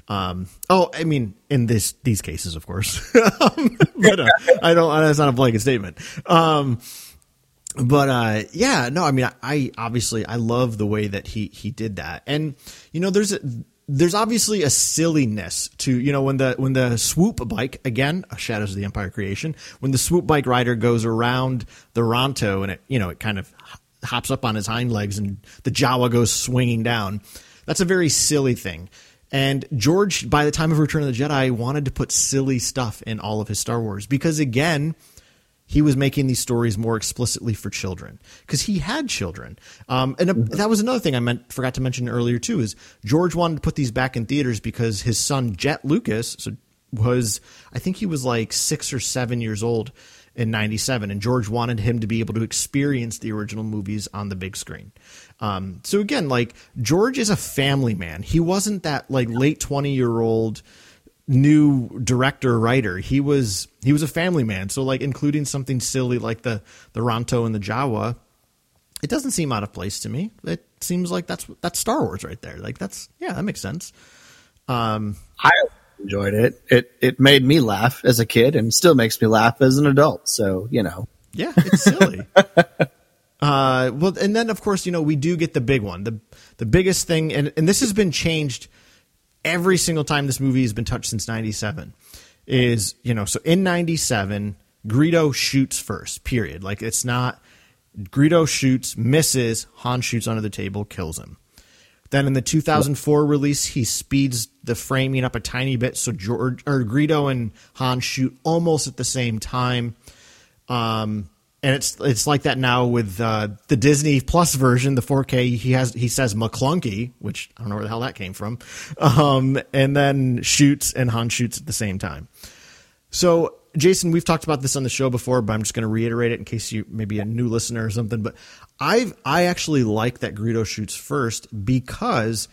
Um, oh, I mean, in this these cases, of course, (laughs) um, but uh, I don't. That's not a blanket statement. Um, but uh, yeah, no, I mean, I, I obviously I love the way that he he did that, and you know, there's a, there's obviously a silliness to you know when the when the swoop bike again, Shadows of the Empire creation, when the swoop bike rider goes around the Ronto and it you know it kind of hops up on his hind legs and the Jawa goes swinging down. That's a very silly thing. And George, by the time of Return of the Jedi, wanted to put silly stuff in all of his Star Wars because, again, he was making these stories more explicitly for children because he had children. Um, and uh, that was another thing I meant forgot to mention earlier too. Is George wanted to put these back in theaters because his son Jet Lucas so was I think he was like six or seven years old in '97, and George wanted him to be able to experience the original movies on the big screen. Um, so again, like George is a family man. He wasn't that like late twenty year old new director writer. He was he was a family man. So like including something silly like the the Ronto and the Jawa, it doesn't seem out of place to me. It seems like that's that's Star Wars right there. Like that's yeah, that makes sense. Um, I enjoyed it. It it made me laugh as a kid and still makes me laugh as an adult. So you know, yeah, it's silly. (laughs) uh, well, and then of course you know we do get the big one, the the biggest thing, and and this has been changed every single time this movie has been touched since 97 is you know so in 97 greedo shoots first period. Like it's not greedo shoots misses han shoots under the table kills him. Then in the 2004 release he speeds the framing up a tiny bit so george or greedo and han shoot almost at the same time. Um and it's it's like that now with uh, the Disney Plus version, the 4K. He has he says Maclunkey, which I don't know where the hell that came from, (laughs) um, and then shoots and Han shoots at the same time. So, Jason, we've talked about this on the show before, but I'm just going to reiterate it in case you maybe a new listener or something. But I've I actually like that Greedo shoots first because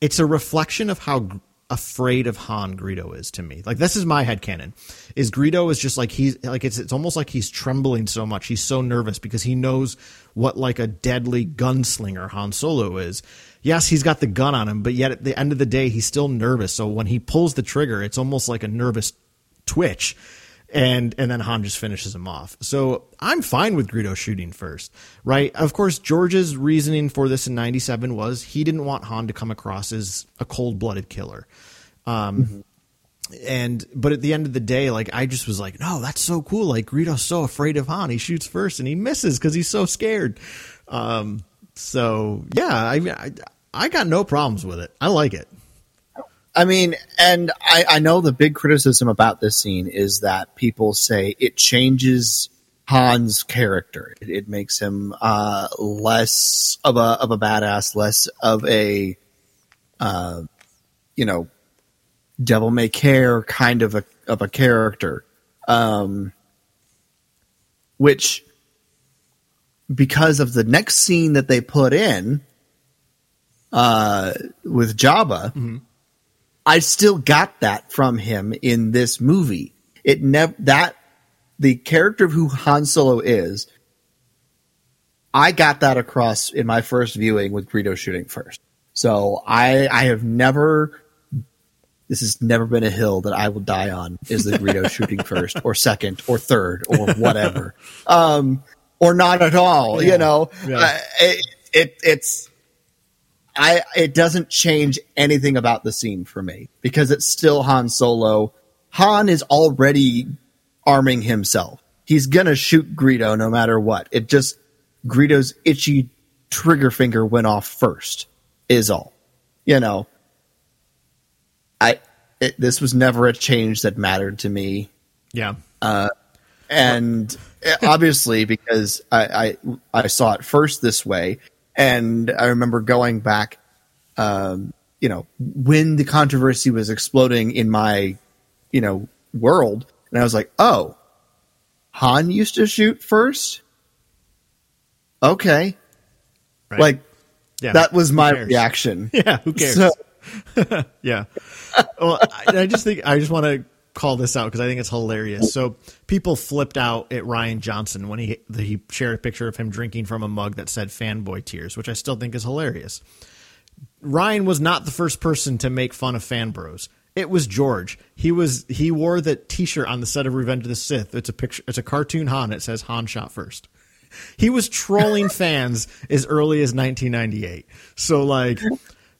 it's a reflection of how afraid of Han Greedo is to me. Like this is my head canon. Is Greedo is just like he's like it's it's almost like he's trembling so much. He's so nervous because he knows what like a deadly gunslinger Han Solo is. Yes, he's got the gun on him, but yet at the end of the day he's still nervous. So when he pulls the trigger, it's almost like a nervous twitch and and then Han just finishes him off. So I'm fine with Greedo shooting first, right? Of course, George's reasoning for this in '97 was he didn't want Han to come across as a cold-blooded killer. Um, and but at the end of the day, like I just was like, no, that's so cool. Like Greedo's so afraid of Han, he shoots first and he misses because he's so scared. Um, so yeah, I, I I got no problems with it. I like it. I mean, and I, I know the big criticism about this scene is that people say it changes Han's character. It, it makes him uh, less of a of a badass, less of a uh, you know devil may care kind of a of a character. Um, which because of the next scene that they put in uh, with Jabba, I still got that from him in this movie. It never that the character of who Han Solo is. I got that across in my first viewing with Greedo shooting first. So I I have never this has never been a hill that I will die on is the Greedo (laughs) shooting first or second or third or whatever. Um or not at all, you know. Yeah. Uh, it, it it's I it doesn't change anything about the scene for me because it's still Han Solo. Han is already arming himself. He's gonna shoot Greedo no matter what. It just Greedo's itchy trigger finger went off first. Is all. You know. I it, this was never a change that mattered to me Yeah. Uh, and (laughs) obviously because I, I I saw it first this way, and I remember going back, um, you know, when the controversy was exploding in my, you know, world, and I was like, oh, Han used to shoot first. Okay, Right. like yeah. that was my reaction. (laughs) Yeah, who cares? So- (laughs) yeah. Well, I, I just think I just want to call this out because I think it's hilarious. So people flipped out at Rian Johnson when he he shared a picture of him drinking from a mug that said "fanboy tears," which I still think is hilarious. Ryan was not the first person to make fun of fan bros. It was George. He was he wore the T-shirt on the set of Revenge of the Sith. It's a picture. It's a cartoon Han. It says Han shot first. He was trolling (laughs) fans as early as 1998. So like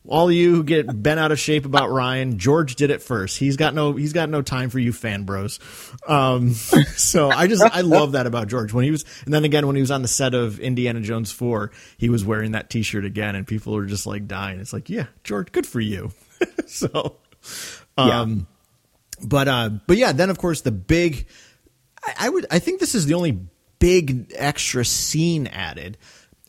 all you who get bent out of shape about Rian, George did it first. He's got no he's got no time for you fan bros. Um, (laughs) so I just I love that about George when he was and then again when he was on the set of Indiana Jones 4, he was wearing that t-shirt again and people were just like dying. It's like, "Yeah, George, good for you." (laughs) so um but uh but yeah, then of course the big I, I would I think this is the only big extra scene added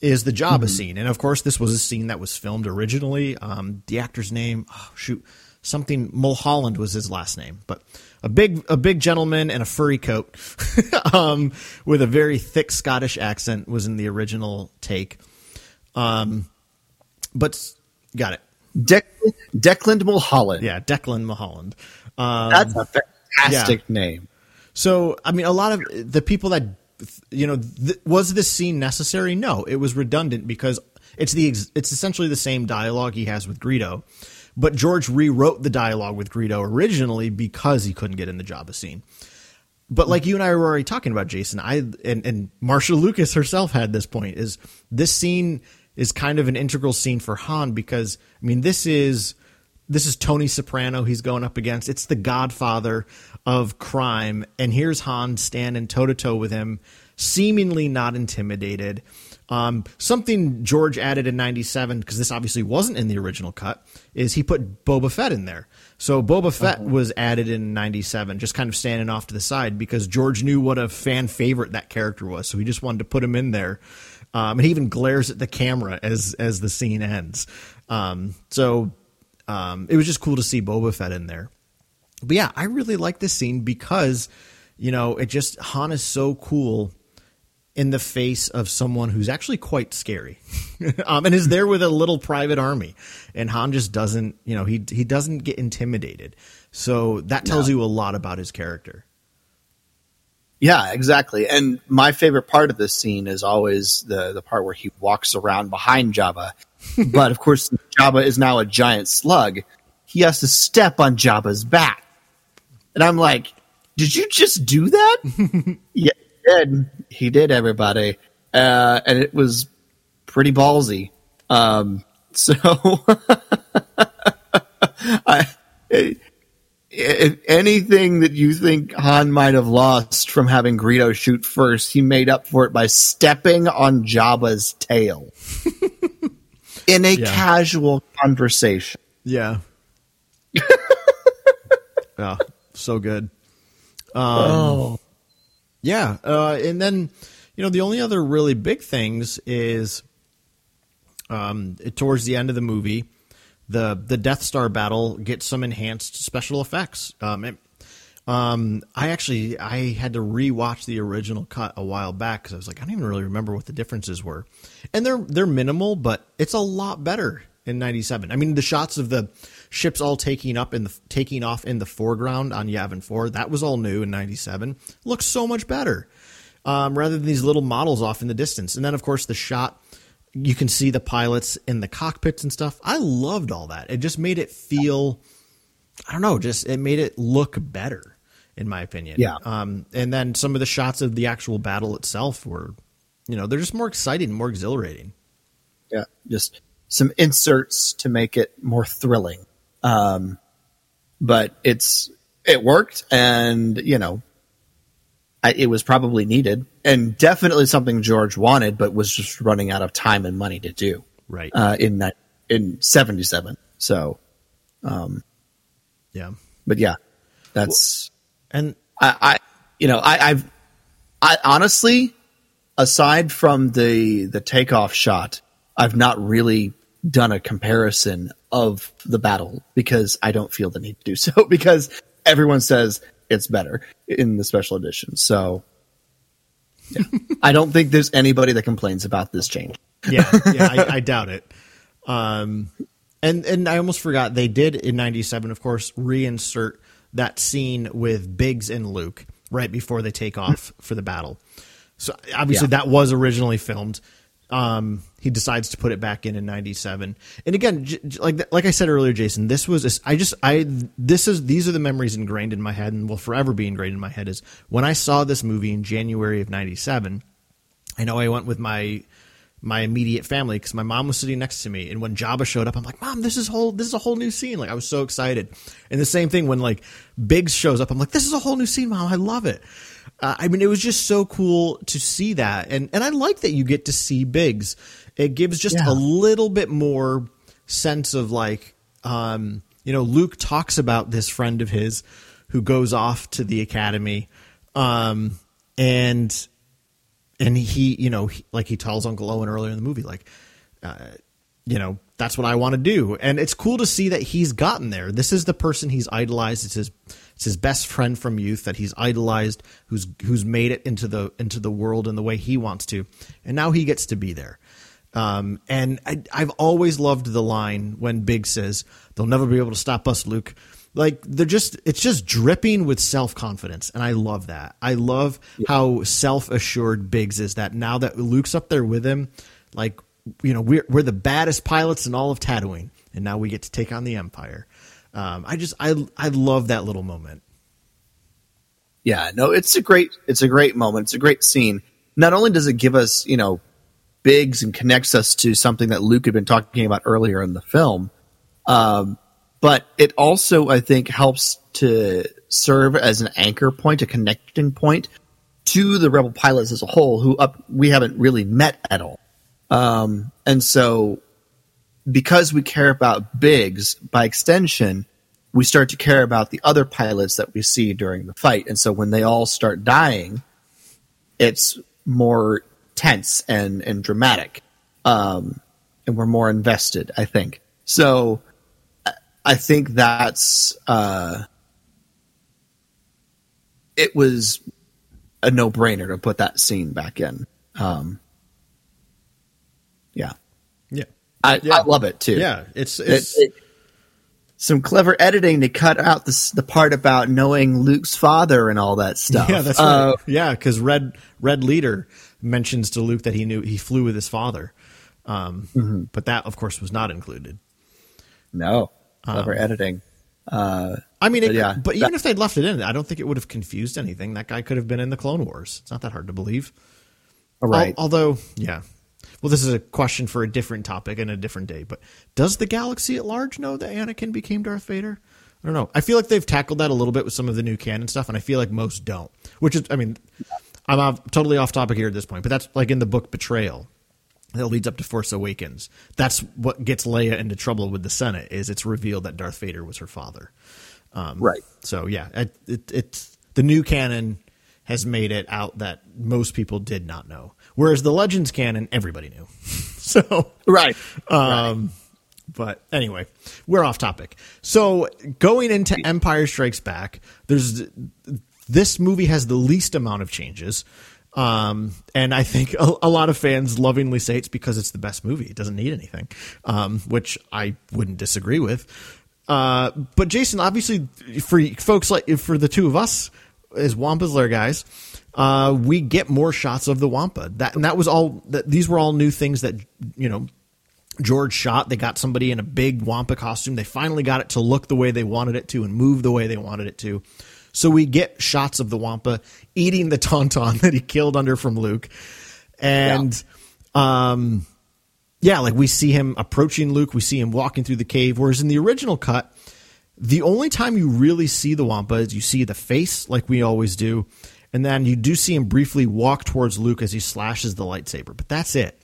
is the Jabba scene, and of course this was a scene that was filmed originally. Um, the actor's name, oh, shoot, something Mulholland was his last name, but a big a big gentleman in a furry coat, (laughs) um, with a very thick Scottish accent was in the original take. Um, but got it. Dec- Declan Mulholland. Yeah, Declan Mulholland. Um, That's a fantastic name. So, I mean, a lot of the people that, you know, th- was this scene necessary? No, it was redundant because it's the ex- it's essentially the same dialogue he has with Greedo, but George rewrote the dialogue with Greedo originally because he couldn't get in the Jabba scene. But like you and I were already talking about, Jason, I and, and Marcia Lucas herself had this point: is this scene is kind of an integral scene for Han because I mean this is this is Tony Soprano he's going up against. It's the godfather of crime. And here's Han standing toe to toe with him, seemingly not intimidated. Um, something George added in 97, because this obviously wasn't in the original cut, is he put Boba Fett in there. So Boba Fett was added in 97, just kind of standing off to the side because George knew what a fan favorite that character was. So he just wanted to put him in there. Um, and he even glares at the camera as, as the scene ends. Um, so um, it was just cool to see Boba Fett in there. but yeah, I really like this scene because you know it just Han is so cool in the face of someone who's actually quite scary, (laughs) um, and is there with a little private army, and Han just doesn't you know he he doesn't get intimidated. So that tells no. you a lot about his character. Yeah, exactly. And my favorite part of this scene is always the the part where he walks around behind Jabba. But of course, Jabba is now a giant slug. He has to step on Jabba's back. And I'm like, did you just do that? (laughs) yeah, he did. He did, everybody. Uh, and it was pretty ballsy. Um, so (laughs) I, it, if anything that you think Han might have lost from having Greedo shoot first, he made up for it by stepping on Jabba's tail (laughs) in a yeah. casual conversation. Yeah. (laughs) oh, so good. Um, oh. Yeah. Uh, and then, you know, the only other really big things is um, towards the end of the movie, the the Death Star battle gets some enhanced special effects. Um, it, um, I actually I had to rewatch the original cut a while back because I was like I don't even really remember what the differences were, and they're they're minimal, but it's a lot better in '97. I mean, the shots of the ships all taking up in the taking off in the foreground on Yavin Four that was all new in '97. Looks so much better. Um, rather than these little models off in the distance, and then of course the shot you can see the pilots in the cockpits and stuff. I loved all that. It just made it feel, I don't know, just it made it look better, in my opinion. Yeah. Um, and then some of the shots of the actual battle itself were, you know, they're just more exciting, more exhilarating. Yeah, just some inserts to make it more thrilling. Um, but it's it worked, and you know, I, it was probably needed and definitely something George wanted, but was just running out of time and money to do. Right. Uh, in that, in 77. So, um, yeah, but yeah, that's, well, and I, I, you know, I, I've, I honestly, aside from the, the takeoff shot, I've not really done a comparison of the battle because I don't feel the need to do (laughs) so because everyone says it's better in the special edition. So yeah. I don't think there's anybody that complains about this change. (laughs) yeah, yeah, I, I doubt it. Um, and and I almost forgot they did in '97, of course, reinsert that scene with Biggs and Luke right before they take off for the battle. So obviously yeah. that was originally filmed. Um, he decides to put it back in in 97 and again j- like like i said earlier jason this was i just i this is these are the memories ingrained in my head and will forever be ingrained in my head is when i saw this movie in january of 97 i know i went with my my immediate family because my mom was sitting next to me and when Jabba showed up I'm like mom this is whole this is a whole new scene. Like I was so excited. And the same thing when like Biggs shows up I'm like this is a whole new scene mom. I love it. Uh, I mean it was just so cool to see that. And and I like that you get to see Biggs. It gives just yeah. a little bit more sense of like, um, you know, Luke talks about this friend of his who goes off to the academy, um, and and he, you know, he, like he tells Uncle Owen earlier in the movie, like, uh, you know, that's what I want to do, and it's cool to see that he's gotten there. This is the person he's idolized. It's his it's his best friend from youth that he's idolized, who's who's made it into the into the world in the way he wants to, and now he gets to be there. Um, and I, I've always loved the line when Biggs says, "They'll never be able to stop us, Luke." Like they're just, it's just dripping with self confidence, and I love that. I love yeah. how self assured Biggs is. That now that Luke's up there with him, like you know, we're we're the baddest pilots in all of Tatooine, and now we get to take on the Empire. Um, I just, I, I love that little moment. Yeah, no, it's a great, it's a great moment. It's a great scene. Not only does it give us, you know, Biggs and connects us to something that Luke had been talking about earlier in the film. Um, but it also, I think, helps to serve as an anchor point, a connecting point to the rebel pilots as a whole, who up we haven't really met at all. Um, and so, because we care about Biggs, by extension, we start to care about the other pilots that we see during the fight. And so, when they all start dying, it's more tense and and dramatic, um, and we're more invested. I think so. I think that's uh, it was a no brainer to put that scene back in. Um, yeah, Yeah. I, Yeah. I love it too. Yeah. It's, it's, it- some clever editing to cut out the the part about knowing Luke's father and all that (laughs) stuff. Yeah, that's Uh, right. Yeah, because Red Red Leader mentions to Luke that he knew he flew with his father, um, Mm-hmm. but that, of course, was not included. no, clever Um, editing. Uh, I mean, it, But yeah, but even if they'd left it in, I don't think it would have confused anything. That guy could have been in the Clone Wars. It's not that hard to believe. right. Al- although, yeah. Well, this is a question for a different topic and a different day. But does the galaxy at large know that Anakin became Darth Vader? I don't know. I feel like they've tackled that a little bit with some of the new canon stuff, and I feel like most don't. Which is, I mean, I'm off, totally off topic here at this point, but that's like in the book Betrayal that leads up to Force Awakens. That's what gets Leia into trouble with the Senate. Is it's revealed that Darth Vader was her father. Um, Right. So yeah, it, it, it's the new canon has made it out that most people did not know, whereas the Legends canon everybody knew. (laughs) so right. um, But anyway, we're off topic. So going into Empire Strikes Back, there's this movie has the least amount of changes. Um, and I think a, a lot of fans lovingly say it's because it's the best movie. It doesn't need anything, um, which I wouldn't disagree with. Uh, but Jason, obviously, for folks like for the two of us as Wampa's Lair guys, uh, we get more shots of the Wampa. That and that was all. That these were all new things that you know George shot. They got somebody in a big Wampa costume. They finally got it to look the way they wanted it to and move the way they wanted it to. So we get shots of the Wampa eating the tauntaun (laughs) that he killed under from Luke. And um yeah, like we see him approaching Luke, we see him walking through the cave. Whereas in the original cut the only time you really see the Wampa is you see the face like we always do. And then you do see him briefly walk towards Luke as he slashes the lightsaber, but that's it.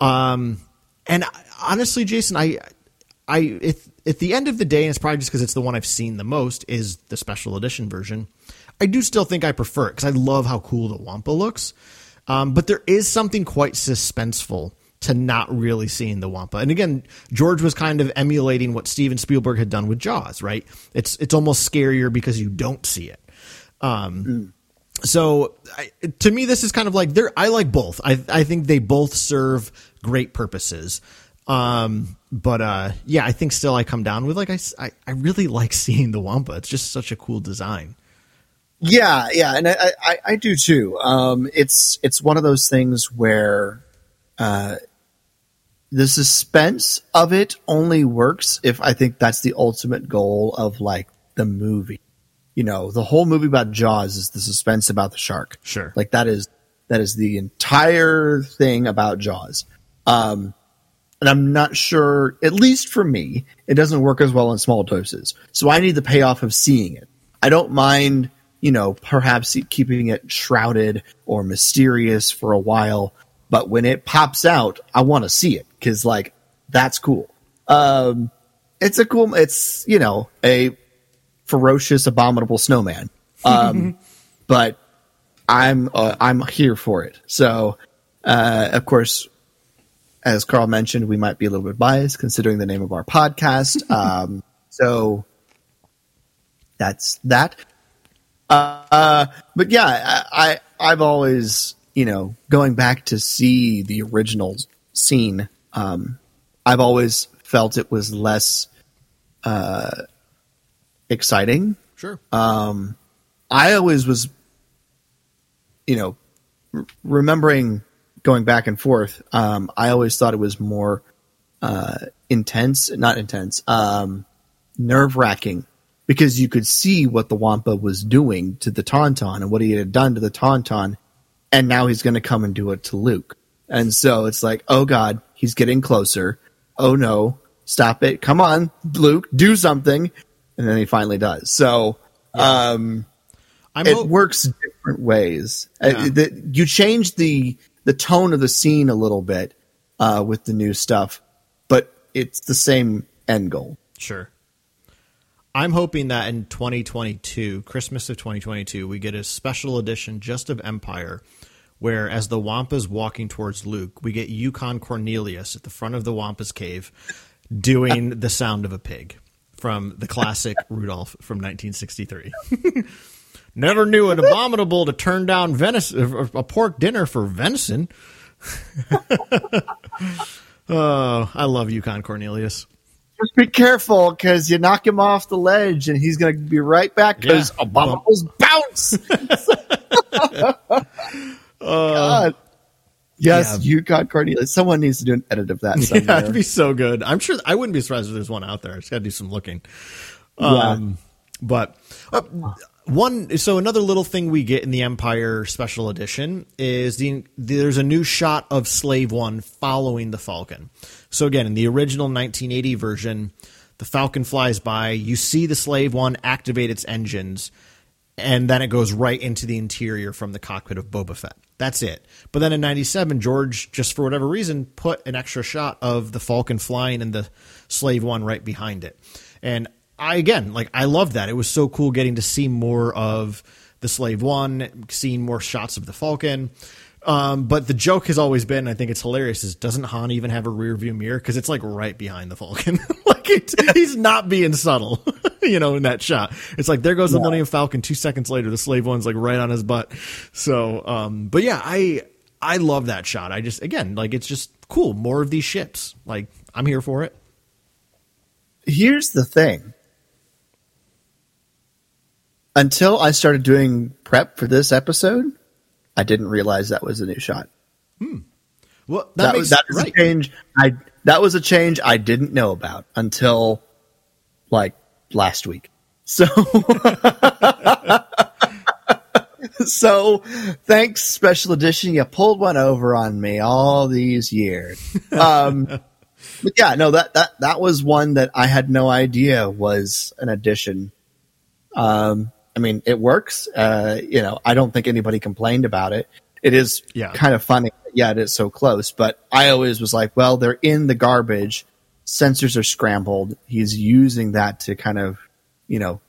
Um, and honestly, Jason, I, I, if, at the end of the day, and it's probably just because it's the one I've seen the most, is the special edition version. I do still think I prefer it because I love how cool the Wampa looks. Um, but there is something quite suspenseful to not really seeing the Wampa. And again, George was kind of emulating what Steven Spielberg had done with Jaws, right? It's it's almost scarier because you don't see it. Um, so I, to me, this is kind of like they're. I like both. I I think they both serve great purposes. Um, but uh, yeah, I think still I come down with like I I really like seeing the Wampa. It's just such a cool design. Yeah, yeah, and I, I, I do too. Um, it's it's one of those things where uh, the suspense of it only works if I think that's the ultimate goal of like the movie. You know, the whole movie about Jaws is the suspense about the shark. Sure. like that is that is the entire thing about Jaws. Um, and I'm not sure, at least for me, it doesn't work as well in small doses. So I need the payoff of seeing it. I don't mind, you know, perhaps keeping it shrouded or mysterious for a while, but when it pops out, I want to see it because, like, that's cool. Um, it's a cool, it's, you know, a ferocious, abominable snowman. Um, (laughs) but I'm, uh, I'm here for it. So, uh, of course, as Carl mentioned, we might be a little bit biased considering the name of our podcast. (laughs) Um, so that's that. Uh, uh, but yeah, I, I I've always you know going back to see the original scene. Um, I've always felt it was less uh, exciting. Sure. Um, I always was, you know, r- remembering going back and forth. Um, I always thought it was more uh, intense, not intense, um, nerve wracking because you could see what the Wampa was doing to the Tauntaun and what he had done to the Tauntaun, and now he's going to come and do it to Luke. And so it's like, oh God, he's getting closer. Oh no, stop it. Come on, Luke, do something. And then he finally does. So, um, I'm it works different ways. Uh, the, you change the the tone of the scene a little bit uh, with the new stuff, but it's the same end goal. Sure. I'm hoping that in 2022, Christmas of 2022, we get a special edition just of Empire, where as the Wampa's walking towards Luke, we get Yukon Cornelius at the front of the Wampa's cave doing (laughs) the sound of a pig from the classic Rudolph from 1963. (laughs) Never knew it abominable to turn down venison, a pork dinner for venison. (laughs) oh, I love Yukon Cornelius. Just be careful because you knock him off the ledge and he's going to be right back because Yeah. abominables bounce. (laughs) (laughs) God. Yes, Yeah. Yukon Cornelius. Someone needs to do an edit of that Yeah, it'd be so good. I'm sure I wouldn't be surprised if there's one out there. I just got to do some looking. Yeah. Um, but uh, one, so another little thing we get in the Empire Special Edition is the there's a new shot of Slave One following the Falcon. So again, in the original 1980 version, the Falcon flies by. You see the Slave One activate its engines, and then it goes right into the interior from the cockpit of Boba Fett. That's it. But then in 97, George, just for whatever reason, put an extra shot of the Falcon flying and the Slave One right behind it. And I, again, like, I love that. It was so cool getting to see more of the Slave One, seeing more shots of the Falcon. Um, but the joke has always been, I think it's hilarious, is doesn't Han even have a rear view mirror? Because it's like right behind the Falcon. (laughs) like it's, he's not being subtle, (laughs) you know, in that shot. It's like there goes the Millennium Falcon. Two seconds later, the slave one's like right on his butt. So, um, but yeah, I I love that shot. I just again like it's just cool. More of these ships. Like I'm here for it. Here's the thing. Until I started doing prep for this episode, I didn't realize that was a new shot. Well, that, That, makes was that was right. a change. I that was a change I didn't know about until like last week. (laughs) So (laughs) so thanks special edition. You pulled one over on me all these years. (laughs) Um, but yeah, no that that that was one that I had no idea was an addition. Um, I mean, it works. Uh, you know, I don't think anybody complained about it. It is Yeah. kind of funny. Yeah, it is so close. But I always was like, well, they're in the garbage. Sensors are scrambled. He's using that to kind of, you know,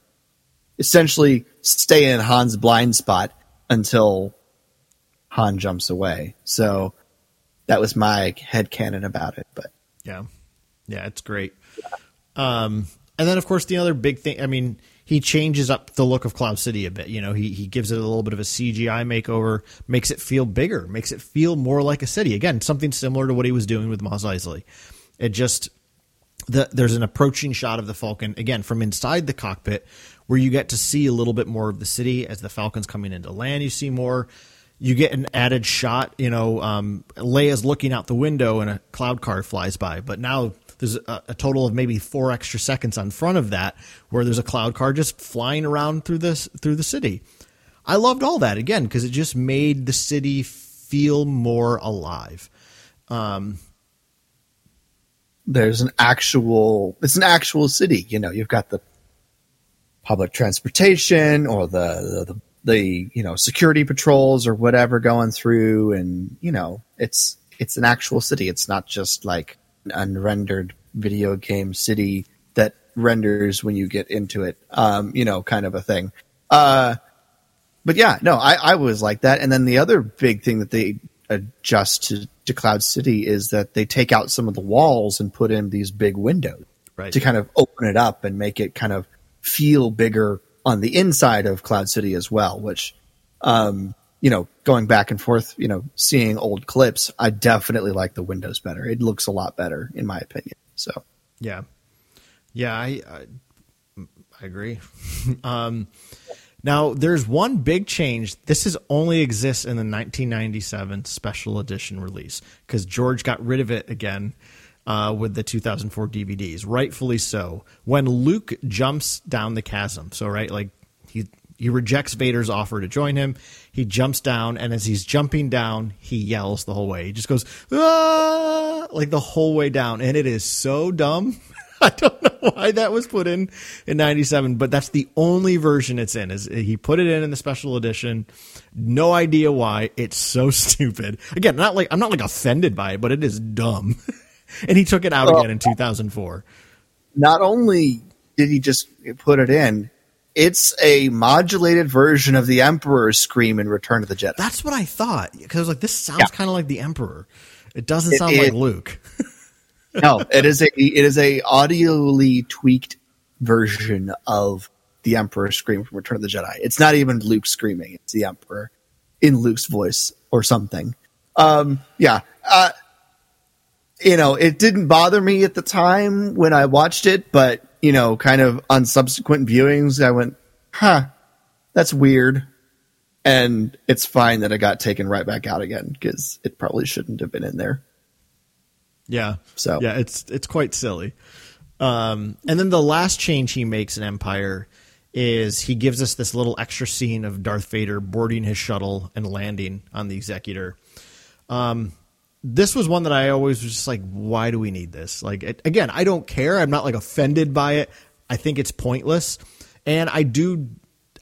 essentially stay in Han's blind spot until Han jumps away. So that was my head canon about it. But Yeah. Yeah, it's great. Um, and then of course the other big thing, I mean, he changes up the look of Cloud City a bit. You know, he he gives it a little bit of a CGI makeover, makes it feel bigger, makes it feel more like a city. Again, something similar to what he was doing with Mos Eisley. It just the, there's an approaching shot of the Falcon again from inside the cockpit where you get to see a little bit more of the city as the Falcon's coming into land. You see more. You get an added shot. You know, um, Leia's looking out the window and a cloud car flies by, but now there's a, a total of maybe four extra seconds on front of that where there's a cloud car just flying around through this through the city. I loved all that again because it just made the city feel more alive. Um, there's an actual it's an actual city you know you've got the public transportation or the the, the you know security patrols or whatever going through and you know it's it's an actual city it's not just like unrendered video game city that renders when you get into it um you know kind of a thing uh but yeah, no, I, I was like that. And then the other big thing that they adjust to, to Cloud City is that they take out some of the walls and put in these big windows Right. to kind of open it up and make it kind of feel bigger on the inside of Cloud City as well, which, um, you know, going back and forth, you know, seeing old clips, I definitely like the windows better. It looks a lot better in my opinion. So Yeah, yeah, I I, I agree. (laughs) um, now, there's one big change. This is only exists in the 1997 special edition release because George got rid of it again uh, with the 2004 DVDs, rightfully so. When Luke jumps down the chasm, so right, like he rejects Vader's offer to join him. He jumps down, and as he's jumping down, he yells the whole way. He just goes ah! like the whole way down, and it is so dumb. (laughs) I don't know why that was put in in '97, but that's the only version it's in. Is he put it in in the special edition? No idea why. It's so (laughs) stupid. Again, not like I'm not like offended by it, but it is dumb. (laughs) and he took it out Well- again in 2004. not only did he just put it in, it's a modulated version of the Emperor's scream in Return of the Jedi. That's what I thought because I was like, this sounds Yeah. kind of like the Emperor. It doesn't It- sound like Luke. (laughs) no, it is a it is a audioly tweaked version of the Emperor scream from Return of the Jedi. It's not even Luke screaming; it's the Emperor in Luke's voice or something. Um, yeah, uh, you know, it didn't bother me at the time when I watched it, but you know, kind of on subsequent viewings, I went, "Huh, that's weird." And it's fine that it got taken right back out again because it probably shouldn't have been in there. Yeah. So yeah, it's it's quite silly. Um, and then the last change he makes in Empire is he gives us this little extra scene of Darth Vader boarding his shuttle and landing on the Executor. Um, this was one that I always was just like, why do we need this? Like, it, again, I don't care. I'm not like offended by it. I think it's pointless, and I do,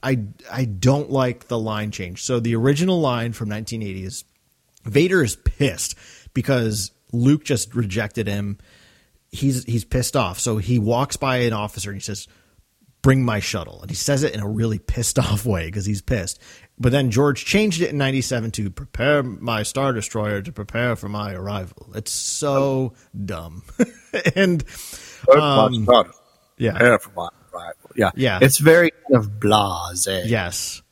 I I don't like the line change. So the original line from 1980 is Vader is pissed because Luke just rejected him. He's he's pissed off. So he walks by an officer and he says, "Bring my shuttle." And he says it in a really pissed off way because he's pissed. But then George changed it in 97 to prepare my star destroyer to prepare for my arrival. It's so dumb. (laughs) and um, yeah. Yeah. Yeah. It's very kind of blase. Yes.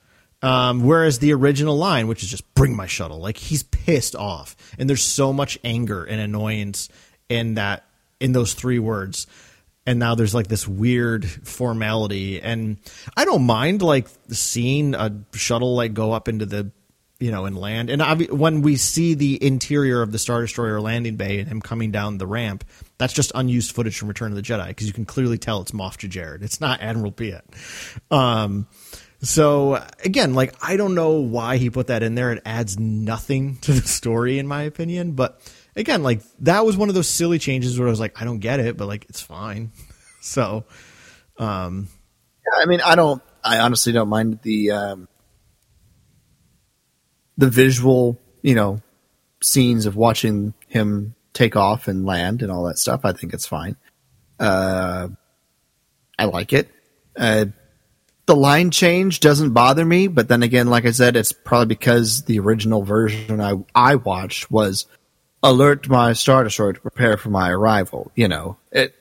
Um, whereas the original line, which is just bring my shuttle, like he's pissed off. And there's so much anger and annoyance in that in those three words. And now there's like this weird formality. And I don't mind like seeing a shuttle like go up into the you know, and land. And when we see the interior of the Star Destroyer landing bay and him coming down the ramp, that's just unused footage from Return of the Jedi because you can clearly tell it's Moff Jerjerrod. It's not Admiral Piet. Um, so again, like I don't know why he put that in there. It adds nothing to the story, in my opinion. But again, like that was one of those silly changes where I was like, I don't get it, but like it's fine. (laughs) so, um, Yeah, I mean, I don't. I honestly don't mind the um, the visual, you know, scenes of watching him take off and land and all that stuff. I think it's fine. Uh, I like it. Uh, the line change doesn't bother me, but then again, like I said, it's probably because the original version I I watched was alert my star destroyer to prepare for my arrival. You know, it.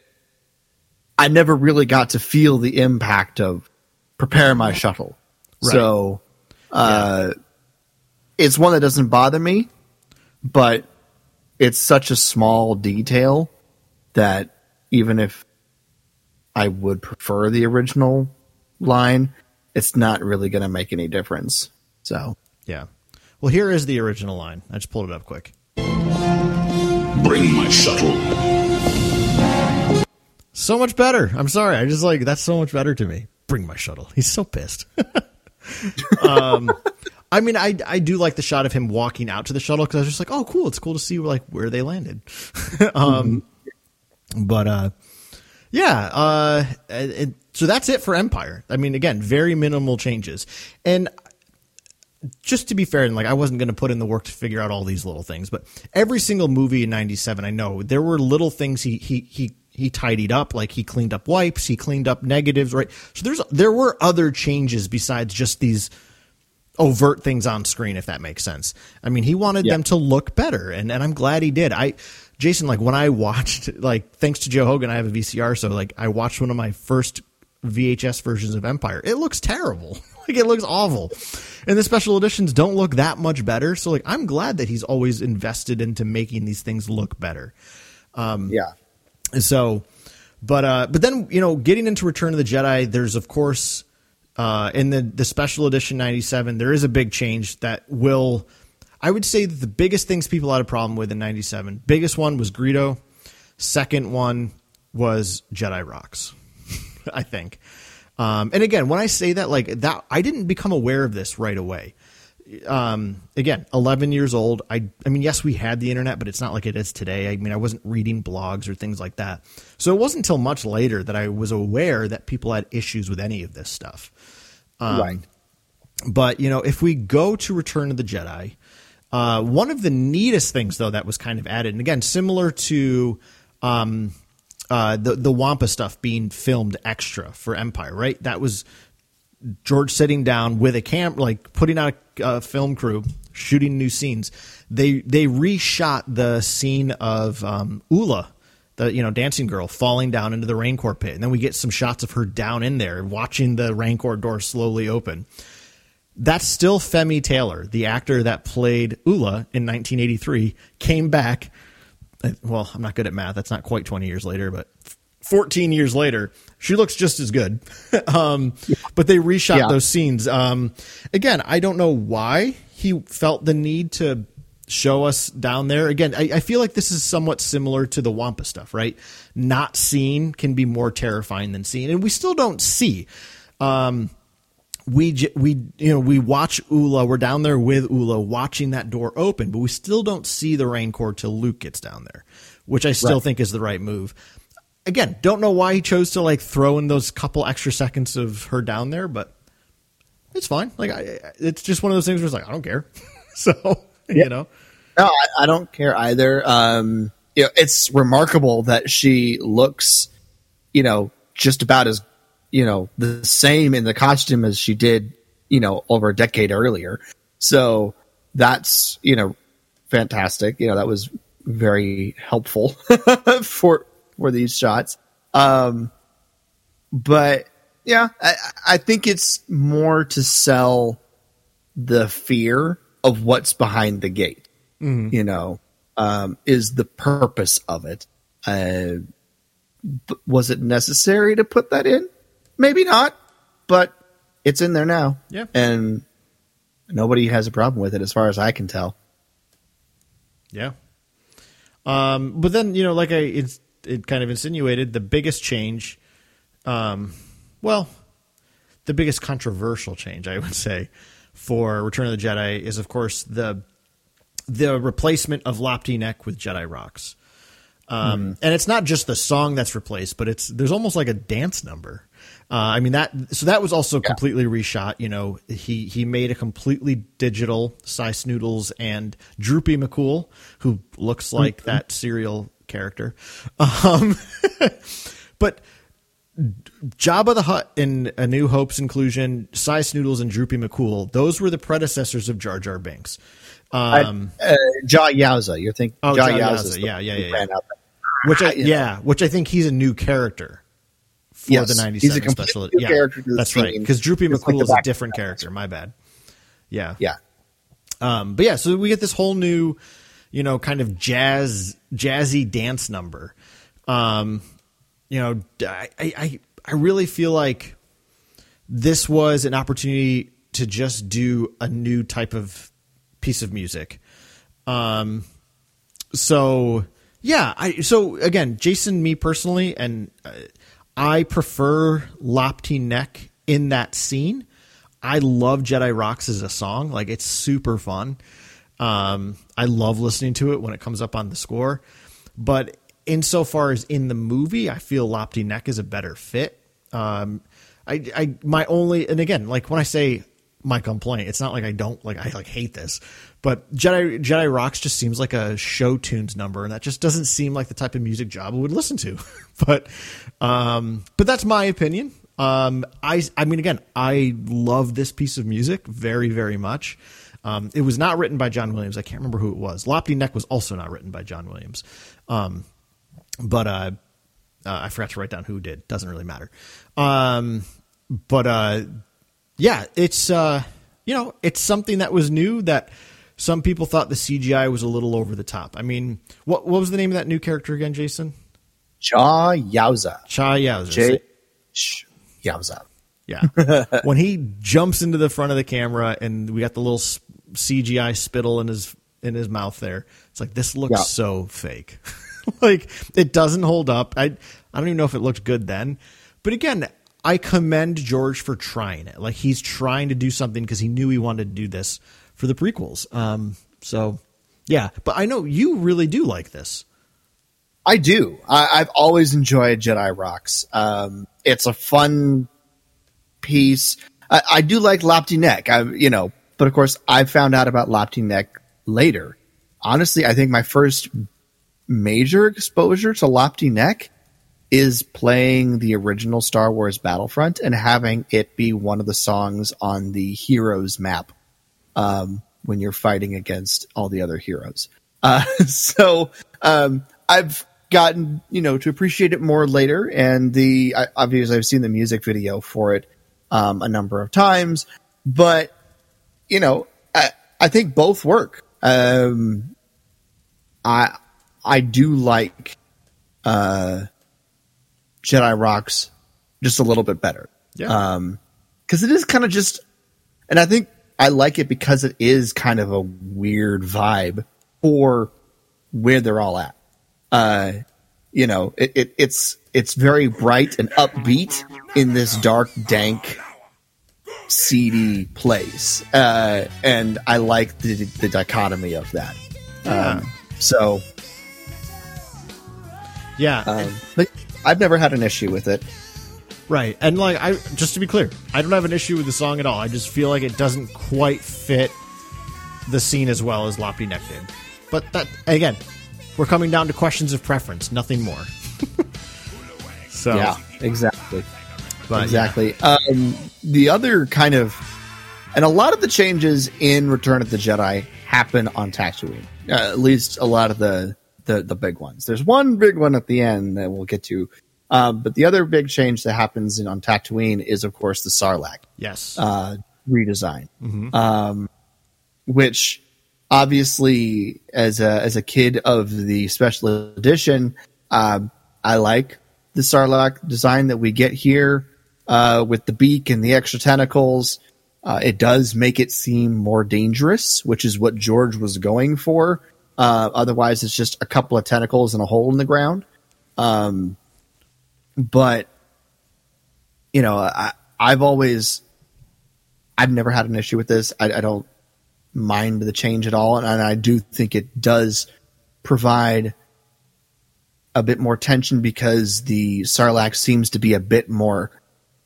I never really got to feel the impact of prepare my shuttle. Right. So, uh, it's one that doesn't bother me, but it's such a small detail that even if I would prefer the original line, it's not really going to make any difference. So, yeah. Well, here is the original line. I just pulled it up quick. Bring my shuttle. So much better. I'm sorry. I just like that's so much better to me. Bring my shuttle. He's so pissed. (laughs) um, I mean, I I do like the shot of him walking out to the shuttle because I was just like, oh, cool. It's cool to see like where they landed. (laughs) um, but uh, yeah. Uh, it, so that's it for Empire. I mean, again, very minimal changes, and just to be fair, and like I wasn't going to put in the work to figure out all these little things, but every single movie in '97, I know there were little things he he he he tidied up, like he cleaned up wipes, he cleaned up negatives, right? So there's there were other changes besides just these overt things on screen, if that makes sense. I mean, he wanted Yeah. them to look better, and and I'm glad he did. I Jason, like when I watched, like thanks to Joe Hogan, I have a VCR, so like I watched one of my first VHS versions of Empire. It looks terrible. (laughs) like it looks awful. And the special editions don't look that much better. So like I'm glad that he's always invested into making these things look better. Um, yeah. So, but uh, but then you know, getting into Return of the Jedi, there's of course uh, in the the special edition '97, there is a big change that will. I would say that the biggest things people had a problem with in '97, biggest one was Greedo. Second one was Jedi Rocks. (laughs) I think. Um, and again, when I say that, like that, I didn't become aware of this right away. Um, again, 11 years old. I, I mean, yes, we had the internet, but it's not like it is today. I mean, I wasn't reading blogs or things like that. So it wasn't until much later that I was aware that people had issues with any of this stuff. Um, right. But you know, if we go to Return of the Jedi, uh, one of the neatest things though that was kind of added, and again, similar to um, uh, the the Wampa stuff being filmed extra for Empire, right? That was George sitting down with a cam, like putting out a, a film crew, shooting new scenes. They they reshot the scene of um, Oola the you know dancing girl falling down into the Rancor pit, and then we get some shots of her down in there watching the Rancor door slowly open. That's still Femi Taylor, the actor that played Oola in 1983, came back. Well, I'm not good at math. That's not quite 20 years later, but 14 years later, she looks just as good. (laughs) um, but they reshot Yeah. those scenes. Um, again, I don't know why he felt the need to show us down there. Again, I, I feel like this is somewhat similar to the Wampa stuff, right? Not seen can be more terrifying than seen, and we still don't see. Um, we j- we you know we watch Oola. We're down there with Oola, watching that door open, but we still don't see the Rancor till Luke gets down there, which I still Right. think is the right move. Again, don't know why he chose to like throw in those couple extra seconds of her down there, but it's fine. Like I, I- it's just one of those things where it's like I don't care. (laughs) so you know, No, I, I don't care either. Um, you know, it's remarkable that she looks, you know, just about as, you know, the same in the costume as she did, you know, over a decade earlier. So that's, you know, fantastic. You know, that was very helpful (laughs) for, for these shots. Um, but yeah, I, I think it's more to sell the fear of what's behind the gate you know, um, is the purpose of it. Uh, was it necessary to put that in? Maybe not, but it's in there now. Yeah. And nobody has a problem with it as far as I can tell. Yeah. Um, but then you know, like I, it's it kind of insinuated the biggest change, um, well, the biggest controversial change I would say for Return of the Jedi is of course the the replacement of Lapti Nek with Jedi Rocks. Um, and it's not just the song that's replaced, but it's there's almost like a dance number. Uh, I mean that so that was also completely reshot. You know, he he made a completely digital Sy Snootles and Droopy McCool, who looks like that serial character. Um, (laughs) but Jabba the Hutt in A New Hope's inclusion, Sy Snootles and Droopy McCool, those were the predecessors of Jar Jar Binks. Um, uh, Joh Yowza, you're thinking Oh, Jaw Joh Yowza, yeah, yeah, yeah, yeah. which I, (laughs) yeah, which I think he's a new character for Yes, the he's a completely special. new yeah, that's right. Because Droopy It's like McCool is a different character. My bad. Yeah, Yeah. um, but yeah, so we get this whole new, you know, kind of jazz, jazzy dance number. Um, you know, I, I, I really feel like this was an opportunity to just do a new type of piece of music. Um, so yeah, I so again, Jason, me personally, and uh, I prefer Lapti Nek in that scene. I love Jedi Rocks as a song; like it's super fun. Um, I love listening to it when it comes up on the score. But insofar as in the movie, I feel Lapti Nek is a better fit. Um, I, I, my only, and again, like when I say my complaint, it's not like I don't like I like hate this, but Jedi Jedi Rocks just seems like a show tunes number, and that just doesn't seem like the type of music Jabba would listen to. (laughs) but, um, but that's my opinion. Um, I, I mean, again, I love this piece of music very, very much. Um, it was not written by John Williams. I can't remember who it was. Lapti Nek was also not written by John Williams. Um, but uh, uh, I forgot to write down who did. Doesn't really matter. Um, but uh, yeah, it's uh, you know, it's something that was new that some people thought the CGI was a little over the top. I mean, what what was the name of that new character again, Jason? Joh Yowza. Cha Yowza. J. Sh- Yowza. Yeah. (laughs) when he jumps into the front of the camera and we got the little CGI spittle in his in his mouth there. It's like this looks Yeah. so fake. (laughs) like it doesn't hold up. I I don't even know if it looked good then. But again, I commend George for trying it. Like he's trying to do something because he knew he wanted to do this for the prequels. Um so yeah, but I know you really do like this. I do. I, I've always enjoyed Jedi Rocks. Um, it's a fun piece. I, I do like Lapti Nek. I, you know, but of course, I found out about Lapti Nek later. Honestly, I think my first major exposure to Lapti Nek is playing the original Star Wars Battlefront and having it be one of the songs on the heroes map um, when you're fighting against all the other heroes. Uh, (laughs) so um, I've gotten you know to appreciate it more later, and the I, obviously I've seen the music video for it um, a number of times, but you know I I think both work. Um, I I do like uh, Jedi Rocks just a little bit better. Yeah. Um, cause it is kind of just, and I think I like it because it is kind of a weird vibe for where they're all at. Uh, you know, it, it, it's, it's very bright and upbeat in this dark, dank, seedy place. Uh, and I like the, the dichotomy of that. Um, so, Yeah, um, but I've never had an issue with it. right. And like I just to be clear, I don't have an issue with the song at all. I just feel like it doesn't quite fit the scene as well as Lapti Nek did. But that again, we're coming down to questions of preference, nothing more. (laughs) so Yeah, exactly. but, exactly. Um, the other kind of, and a lot of the changes in Return of the Jedi happen on Tatooine. Uh, at least a lot of the, the the big ones. There's one big one at the end that we'll get to, um, but the other big change that happens in, on Tatooine is, of course, the Sarlacc Yes. uh, redesign, um, which obviously, as a as a kid of the special edition, um, I like the Sarlacc design that we get here uh, with the beak and the extra tentacles. Uh, it does make it seem more dangerous, which is what George was going for. Uh, otherwise, it's just a couple of tentacles and a hole in the ground. Um, but you know, I, I've always, I've never had an issue with this. I, I don't mind the change at all, and, and I do think it does provide a bit more tension because the Sarlacc seems to be a bit more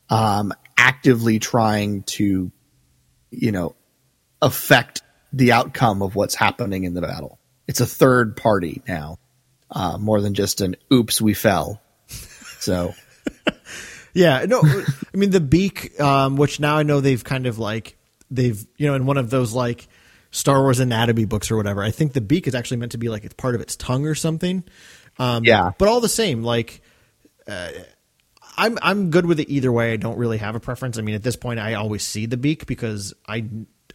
um, actively trying to, you know, affect the outcome of what's happening in the battle. It's a third party now, uh, more than just an "oops, we fell." So. (laughs) Yeah, no, I mean the beak, um, which now I know they've kind of like they've you know in one of those like Star Wars anatomy books or whatever. I think the beak is actually meant to be like it's part of its tongue or something. Um, Yeah. but all the same, like uh, I'm I'm good with it either way. I don't really have a preference. I mean, at this point, I always see the beak because I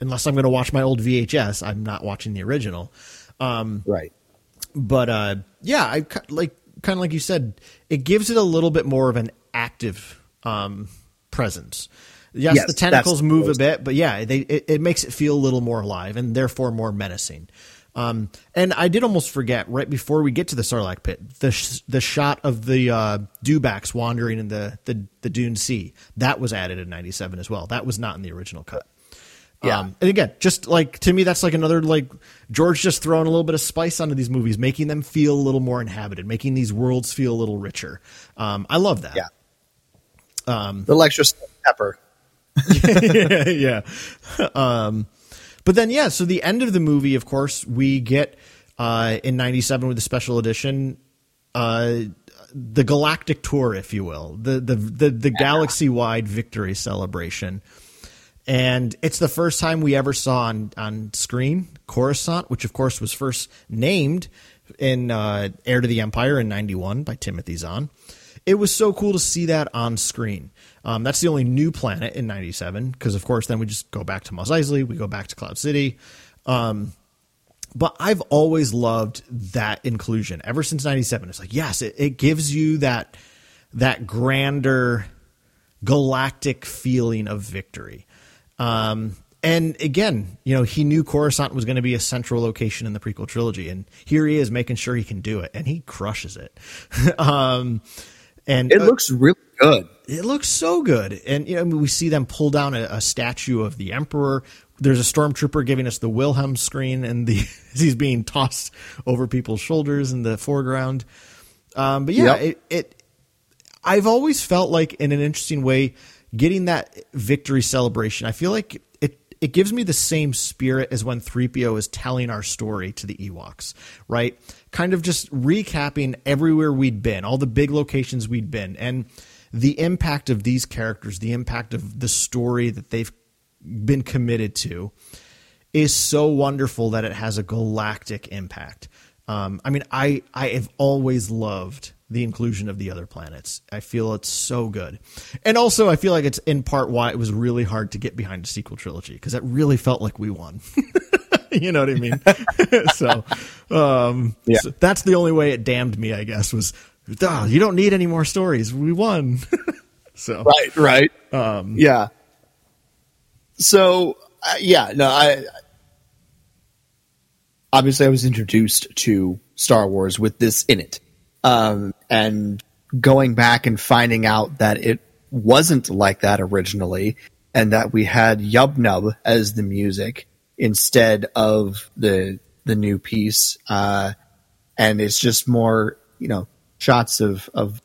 unless I'm going to watch my old VHS, I'm not watching the original. Um, Right. but uh, yeah, I like kind of like you said, it gives it a little bit more of an active um, presence. Yes, Yes, the tentacles move a bit, but yeah, they it, it makes it feel a little more alive and therefore more menacing. Um, and I did almost forget right before we get to the Sarlacc pit, the sh- the shot of the uh, dewbacks wandering in the, the the Dune Sea that was added in '97 as well. That was not in the original cut. Yeah. Um, and again, just like to me, that's like another like George just throwing a little bit of spice onto these movies, making them feel a little more inhabited, making these worlds feel a little richer. Um, I love that. Yeah. Um, the extra pepper. yeah, (laughs) yeah. Um, but then, yeah. So the end of the movie, of course, we get uh, in '97 with the special edition, uh, the Galactic Tour, if you will, the the the, the galaxy wide victory celebration. And it's the first time we ever saw on, on screen Coruscant, which of course was first named in uh, Heir to the Empire in '91 by Timothy Zahn. It was so cool to see that on screen. Um, that's the only new planet in '97 because, of course, then we just go back to Mos Eisley, we go back to Cloud City. Um, but I've always loved that inclusion ever since '97. It's like, yes, it, it gives you that that grander galactic feeling of victory. Um, and again, you know, he knew Coruscant was going to be a central location in the prequel trilogy, and here he is making sure he can do it, and he crushes it. (laughs) um, and It uh, looks really good. it looks so good. And you know, we see them pull down a, a statue of the emperor. There's a stormtrooper giving us the Wilhelm scream, and the (laughs) he's being tossed over people's shoulders in the foreground. Um, but yeah, Yep. it, it. I've always felt like, in an interesting way, getting that victory celebration. I feel like it. It gives me the same spirit as when 3PO is telling our story to the Ewoks, right? Kind of just recapping everywhere we'd been, all the big locations we'd been, and the impact of these characters, the impact of the story that they've been committed to is so wonderful that it has a galactic impact. Um, I mean, I I have always loved the inclusion of the other planets. I feel it's so good, and also I feel like it's in part why it was really hard to get behind a sequel trilogy because it really felt like we won. (laughs) you know what I mean? (laughs) so, um, Yeah. so that's the only way it damned me, I guess, was "Duh, you don't need any more stories. We won. (laughs) so Right, right. Um, yeah. So, uh, yeah, no, I obviously I was introduced to Star Wars with this in it. Um, and going back and finding out that it wasn't like that originally and that we had Yub Nub as the music instead of the the new piece uh, and it's just more you know shots of of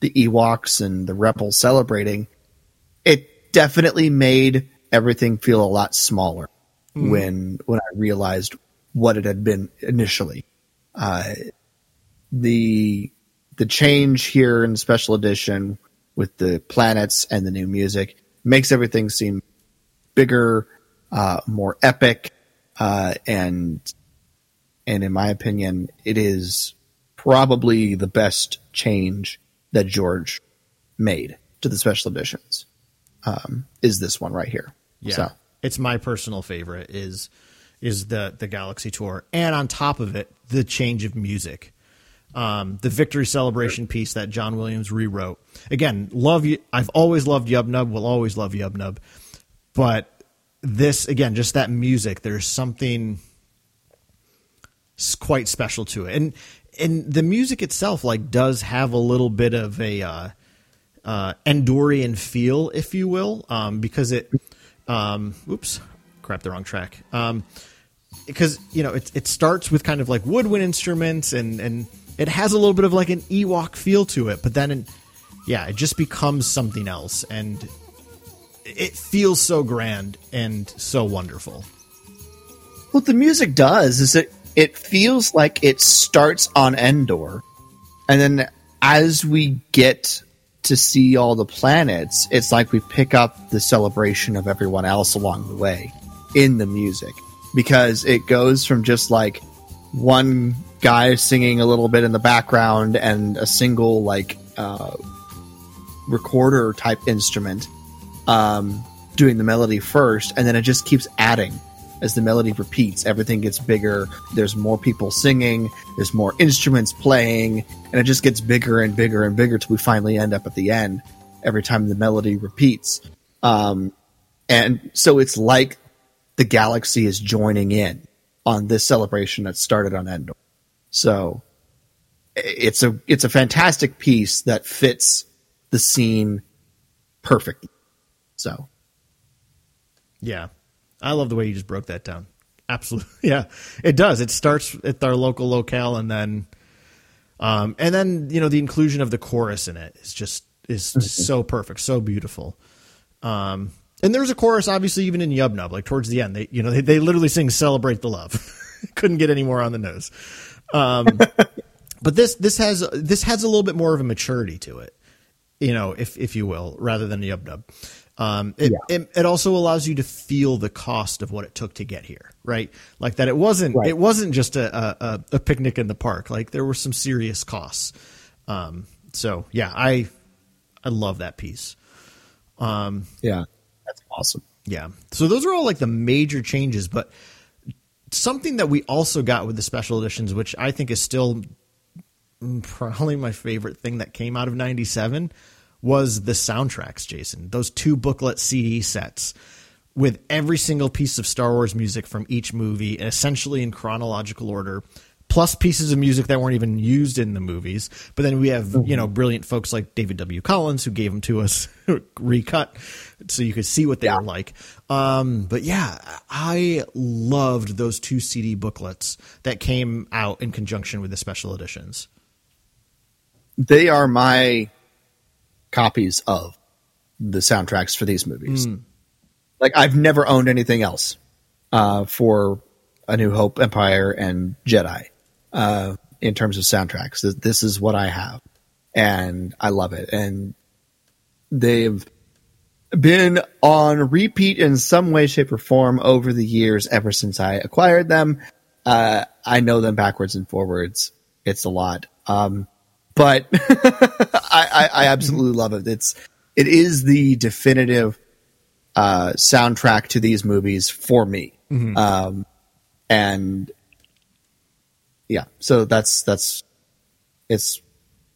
the Ewoks and the rebels celebrating it definitely made everything feel a lot smaller when when I realized what it had been initially. Uh, the the change here in special edition with the planets and the new music makes everything seem bigger, uh, more epic, uh, and and in my opinion, it is probably the best change that George made to the special editions. Um, is this one right here? Yeah. So, It's my personal favorite is is the the Galaxy Tour. And on top of it, the change of music. Um, the victory celebration piece that John Williams rewrote. Again, love you I've always loved Yub Nub, will always love Yub Nub. But this again, just that music, there's something quite special to it. And and the music itself like does have a little bit of a uh uh, Endorian feel, if you will, um, because it. Um, oops, crap, the wrong track. Um, because you know it it starts with kind of like woodwind instruments and and it has a little bit of like an Ewok feel to it, but then in, yeah, it just becomes something else and it feels so grand and so wonderful. what the music does is it it feels like it starts on Endor, and then as we get to see all the planets, it's like we pick up the celebration of everyone else along the way in the music because it goes from just like one guy singing a little bit in the background and a single like uh, recorder type instrument um, doing the melody first, and then it just keeps adding as the melody repeats. Everything gets bigger. There's more people singing. There's more instruments playing, and it just gets bigger and bigger and bigger till we finally end up at the end. Every time the melody repeats, um, and so it's like the galaxy is joining in on this celebration that started on Endor. So it's a it's a fantastic piece that fits the scene perfectly. So Yeah. I love the way you just broke that down. Absolutely. (laughs) Yeah. It does. It starts at our local locale and then um and then, you know, the inclusion of the chorus in it is just is just so perfect, so beautiful. Um and there's a chorus obviously even in Yub Nub, like towards the end. They you know, they, they literally sing Celebrate the Love. (laughs) Couldn't get any more on the nose. Um (laughs) but this this has this has a little bit more of a maturity to it you know, if if you will, rather than Yub Nub. Um, it, it it also allows you to feel the cost of what it took to get here, right? Like that, it wasn't Right. it wasn't just a, a a- picnic in the park. Like there were some serious costs. Um, so yeah, I I love that piece. yeah, that's awesome. Yeah. So those are all like the major changes, but something that we also got with the special editions, which I think is still probably my favorite thing that came out of 97 was the soundtracks, Jason. Those two booklet CD sets with every single piece of Star Wars music from each movie, essentially in chronological order, plus pieces of music that weren't even used in the movies. But then we have, you know, brilliant folks like David W. Collins who gave them to us (laughs) recut so you could see what they were like. Um, but yeah, I loved those two CD booklets that came out in conjunction with the special editions. They are my copies of the soundtracks for these movies. Like I've never owned anything else uh, for A New Hope, Empire, and Jedi uh, in terms of soundtracks. This is what I have, and I love it. And they've been on repeat in some way, shape, or form over the years ever since I acquired them. uh, I know them backwards and forwards. It's a lot. Um, but (laughs) I, I, I absolutely love it. It's it is the definitive uh, soundtrack to these movies for me. Mhm. Um, and yeah, so that's that's it's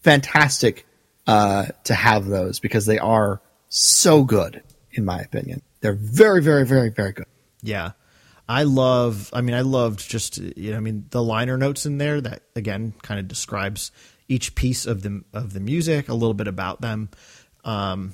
fantastic uh, to have those because they are so good, in my opinion. They're very, very, very, very good. Yeah. I love I mean I loved just you know I mean the liner notes in there that again kind of describes each piece of the of the music a little bit about them um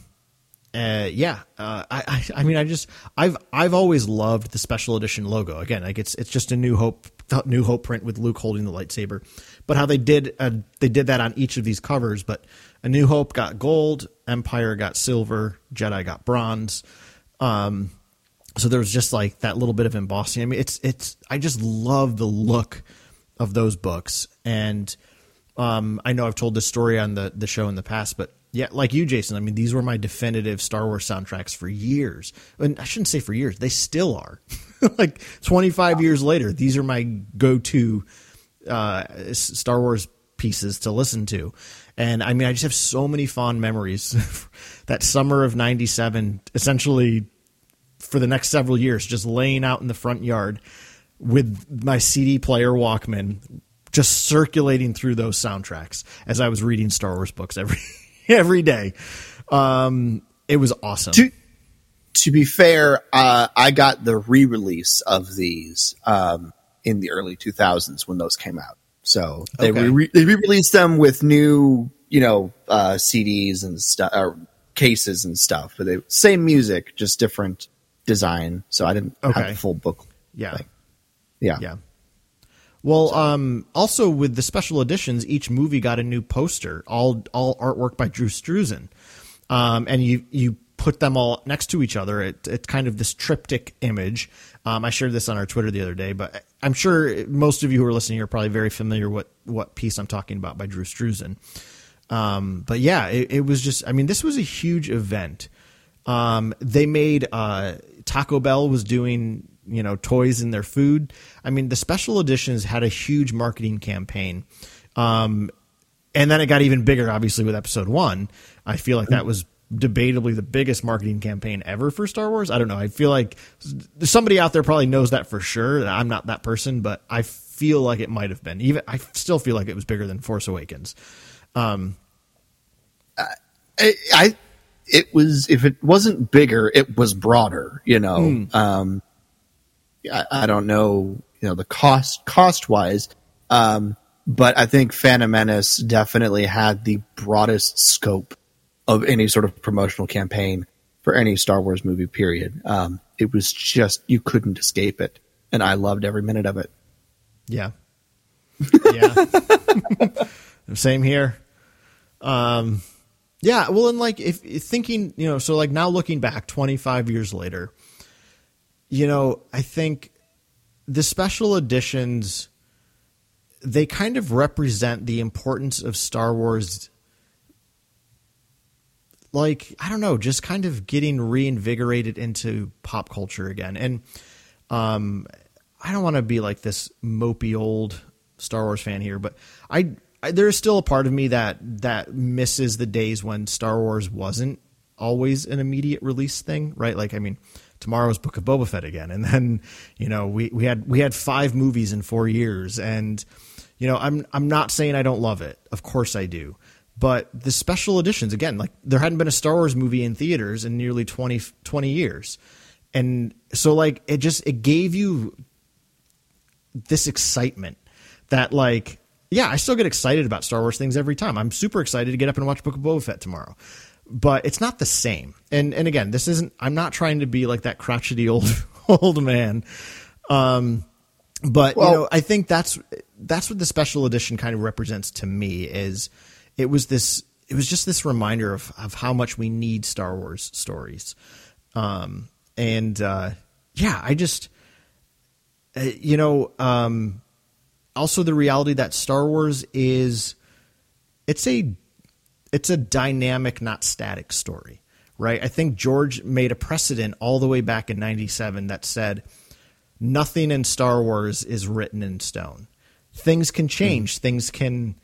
uh, yeah uh, I, I I mean I just I've I've always loved the special edition logo again like it's it's just a new hope new hope print with Luke holding the lightsaber but how they did uh, they did that on each of these covers but a new hope got gold empire got silver jedi got bronze um so there was just like that little bit of embossing. I mean, it's it's. I just love the look of those books, and um, I know I've told this story on the the show in the past, but yeah, like you, Jason. I mean, these were my definitive Star Wars soundtracks for years, and I shouldn't say for years. They still are. (laughs) (laughs) like twenty five years later, these are my go to uh, Star Wars pieces to listen to. And I mean, I just have so many fond memories. (laughs) that summer of 97, essentially for the next several years, just laying out in the front yard with my CD player Walkman, just circulating through those soundtracks as I was reading Star Wars books every (laughs) every day. Um, it was awesome. To, to be fair, uh, I got the re-release of these um, in the early 2000s when those came out. So they Okay. re- they re-released them with new, you know, uh, CDs and stuff, or cases and stuff. But they same music, just different design. So I didn't Okay. have the full book. Yeah. Yeah. Yeah. Well, um, also with the special editions, each movie got a new poster, all all artwork by Drew Struzan, um, and you you put them all next to each other. It, it's kind of this triptych image. Um, I shared this on our Twitter the other day, but I'm sure most of you who are listening are probably very familiar what what piece I'm talking about by Drew Struzan. Um, but yeah, it, it was just. I mean, this was a huge event. Um, they made uh, Taco Bell was doing you know toys in their food. I mean, the special editions had a huge marketing campaign, um, and then it got even bigger. Obviously, with Episode One, I feel like that was debatably the biggest marketing campaign ever for Star Wars. I don't know. I feel like somebody out there probably knows that for sure. I'm not that person, but I feel like it might have been. Even I still feel like it was bigger than Force Awakens. Um, I, I it was if it wasn't bigger, it was broader. You know, Hmm. um, I, I don't know, you know, the cost cost wise, um, but I think Phantom Menace definitely had the broadest scope of any sort of promotional campaign for any Star Wars movie. Period. Um, it was just you couldn't escape it, and I loved every minute of it. Yeah. Yeah. (laughs) Same here. Um, yeah. Well, and like if if thinking, you know, so like now looking back 25 years later, you know, I think the special editions, they kind of represent the importance of Star Wars. Like, I don't know, just kind of getting reinvigorated into pop culture again. And, um, I don't want to be like this mopey old Star Wars fan here, but I, I there is still a part of me that that misses the days when Star Wars wasn't always an immediate release thing, right? Like I mean, tomorrow's Book of Boba Fett again, and then you know we we had we had five movies in four years, and you know I'm I'm not saying I don't love it, of course I do. But the special editions, again, like there hadn't been a Star Wars movie in theaters in nearly 20, 20 years. And so like it just it gave you this excitement that like yeah, I still get excited about Star Wars things every time. I'm super excited to get up and watch Book of Boba Fett tomorrow. But it's not the same. And and again, this isn't I'm not trying to be like that crotchety old (laughs) old man. Um but Well- you know, I think that's that's what the special edition kind of represents to me is it was this it was just this reminder of of how much we need Star Wars stories. Um and uh yeah, I just uh, you know, um, also the reality that Star Wars is it's a it's a dynamic, not static story, right? I think George made a precedent all the way back in '97 that said nothing in Star Wars is written in stone. Things can change. Mm. Things can,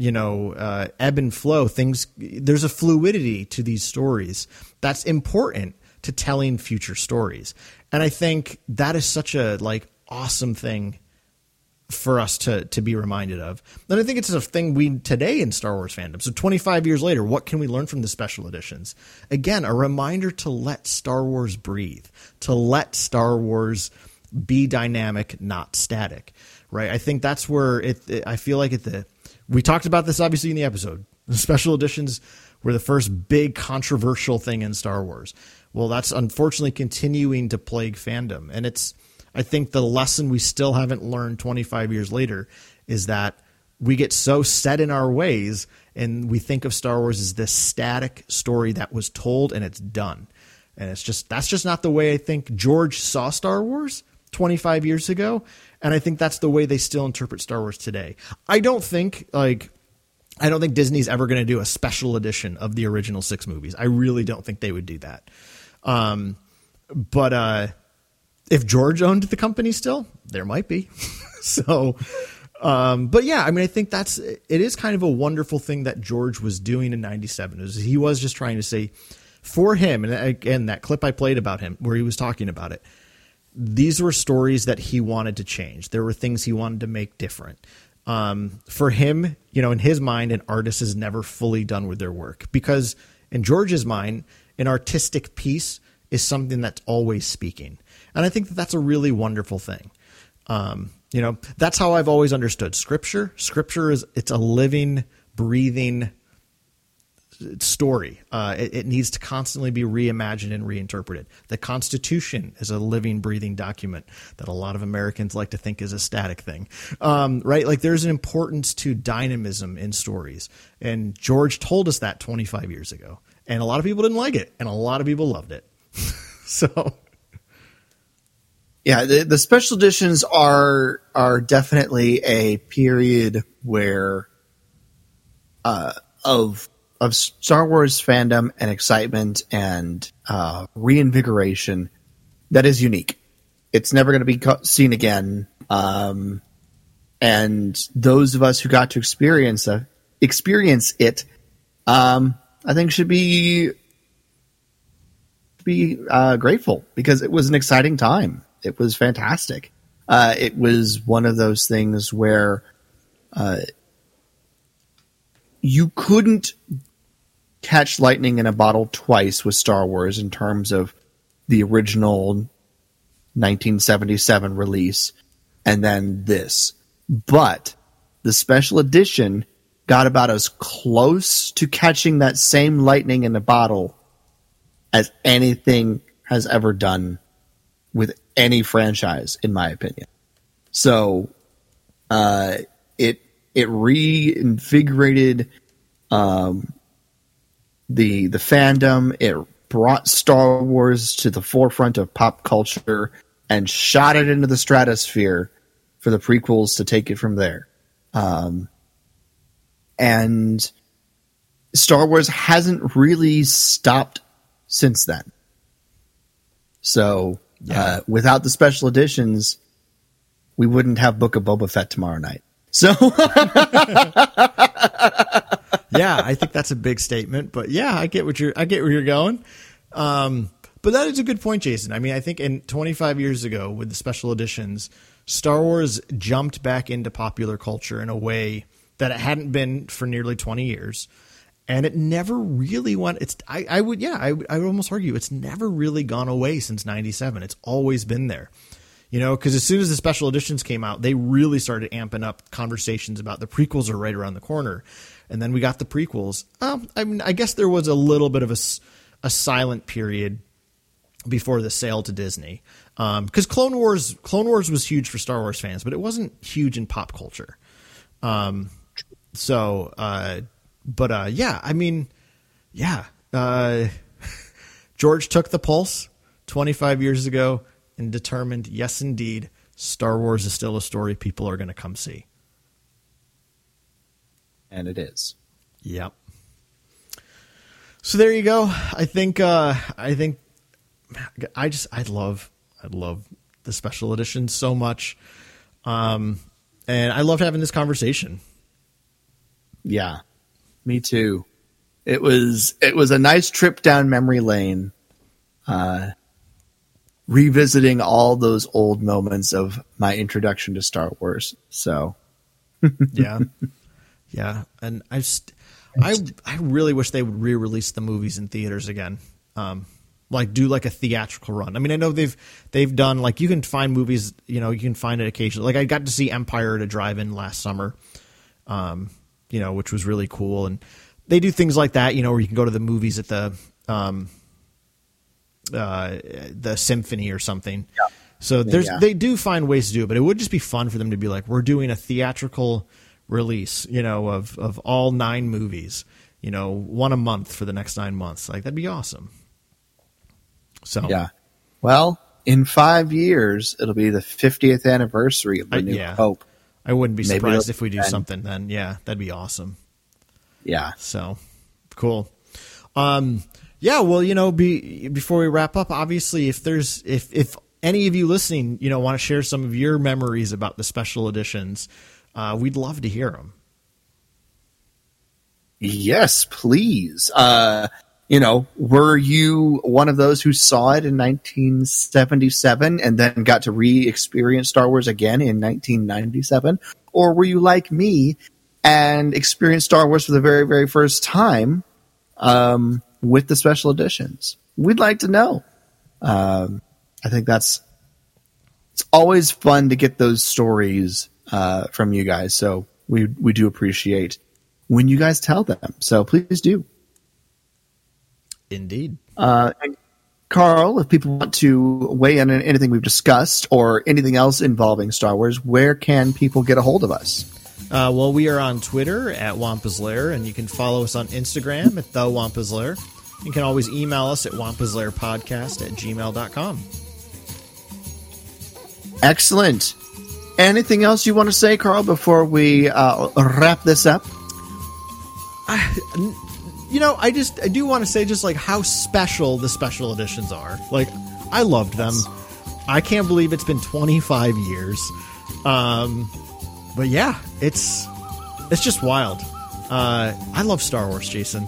you know, uh, ebb and flow. Things there's a fluidity to these stories that's important to telling future stories. And I think that is such a like awesome thing for us to to be reminded of. And I think it's a thing we today in Star Wars fandom. So 25 years later, what can we learn from the special editions? Again, a reminder to let Star Wars breathe, to let Star Wars be dynamic, not static. Right? I think that's where it, it I feel like at the we talked about this obviously in the episode. The special editions were the first big controversial thing in Star Wars. Well, that's unfortunately continuing to plague fandom and it's I think the lesson we still haven't learned 25 years later is that we get so set in our ways and we think of Star Wars as this static story that was told and it's done. And it's just that's just not the way I think George saw Star Wars 25 years ago and I think that's the way they still interpret Star Wars today. I don't think like I don't think Disney's ever going to do a special edition of the original 6 movies. I really don't think they would do that. Um but uh if George owned the company still, there might be. (laughs) so, um, but yeah, I mean, I think that's it is kind of a wonderful thing that George was doing in '97. Is he was just trying to say for him, and again, that clip I played about him where he was talking about it. These were stories that he wanted to change. There were things he wanted to make different. Um, for him, you know, in his mind, an artist is never fully done with their work because in George's mind, an artistic piece is something that's always speaking. And I think that that's a really wonderful thing. Um, you know, that's how I've always understood scripture. Scripture is it's a living, breathing story. Uh, it, it, needs to constantly be reimagined and reinterpreted. The Constitution is a living, breathing document that a lot of Americans like to think is a static thing, um, right? Like there's an importance to dynamism in stories, and George told us that 25 years ago, and a lot of people didn't like it, and a lot of people loved it. (laughs) so yeah, the, the special editions are are definitely a period where uh, of of Star Wars fandom and excitement and uh, reinvigoration that is unique. It's never going to be seen again. Um, and those of us who got to experience uh, experience it, um, I think should be be uh, grateful because it was an exciting time it was fantastic. Uh, it was one of those things where uh, you couldn't catch lightning in a bottle twice with Star Wars in terms of the original 1977 release and then this. But the special edition got about as close to catching that same lightning in a bottle as anything has ever done with any franchise, in my opinion. So, uh, it it reinvigorated um, the the fandom. It brought Star Wars to the forefront of pop culture and shot it into the stratosphere for the prequels to take it from there. Um, and Star Wars hasn't really stopped since then. So yeah. Uh, without the special editions, we wouldn't have Book of Boba Fett tomorrow night. So, (laughs) (laughs) yeah, I think that's a big statement, but yeah, I get what you're, I get where you're going. Um, but that is a good point, Jason. I mean, I think in 25 years ago with the special editions, Star Wars jumped back into popular culture in a way that it hadn't been for nearly 20 years and it never really went. It's I, I would yeah I, I would almost argue it's never really gone away since '97. It's always been there, you know. Because as soon as the special editions came out, they really started amping up conversations about the prequels are right around the corner, and then we got the prequels. Um, I mean, I guess there was a little bit of a a silent period before the sale to Disney because um, Clone Wars Clone Wars was huge for Star Wars fans, but it wasn't huge in pop culture. Um, so. Uh, but uh, yeah, I mean, yeah, uh, (laughs) George took the pulse 25 years ago and determined, yes, indeed, Star Wars is still a story people are going to come see. And it is. Yep. So there you go. I think. Uh, I think. I just. I love. I love the special edition so much. Um, and I loved having this conversation. Yeah, me too. It was it was a nice trip down memory lane, uh, revisiting all those old moments of my introduction to Star Wars. So, (laughs) yeah, yeah, and I just I I really wish they would re-release the movies in theaters again. Um, like do like a theatrical run. I mean, I know they've they've done like you can find movies, you know, you can find it occasionally. Like I got to see Empire at a drive-in last summer, um, you know, which was really cool. And they do things like that, you know, where you can go to the movies at the um, uh, the symphony or something. Yeah. So there's Yeah. they do find ways to do it, but it would just be fun for them to be like, we're doing a theatrical release, you know, of of all nine movies, you know, one a month for the next nine months. Like that'd be awesome. So yeah. Well, in five years, it'll be the 50th anniversary of the I- New yeah. Hope. I wouldn't be Maybe surprised if we do then. something then. Yeah, that'd be awesome. Yeah. So cool. Um, yeah, well, you know, be, before we wrap up, obviously, if there's if if any of you listening, you know, want to share some of your memories about the special editions, uh, we'd love to hear them. Yes, please. Uh, you know, were you one of those who saw it in 1977 and then got to re-experience Star Wars again in 1997? Or were you like me and experienced Star Wars for the very, very first time um, with the special editions? We'd like to know. Um, I think that's it's always fun to get those stories uh, from you guys. So we we do appreciate when you guys tell them. So please do. Indeed. Uh, and Carl, if people want to weigh in on anything we've discussed or anything else involving Star Wars, where can people get a hold of us? Uh, well, we are on Twitter at Wampa's Lair, and you can follow us on Instagram at The Wampa's Lair. You can always email us at wampaslairpodcast at gmail.com. Excellent. Anything else you want to say, Carl, before we uh, wrap this up? You know, I just I do want to say just like how special the special editions are. Like, I loved them. I can't believe it's been 25 years. Um, but yeah, it's it's just wild. Uh, I love Star Wars, Jason.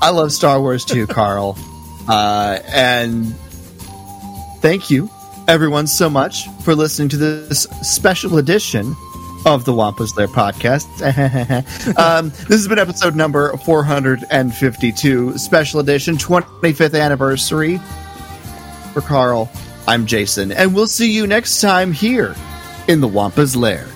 I love Star Wars too, (laughs) Carl. Uh, and thank you, everyone, so much for listening to this special edition of the Wampa's Lair podcast. (laughs) um, this has been episode number 452, special edition, 25th anniversary. For Carl, I'm Jason, and we'll see you next time here in the Wampa's Lair.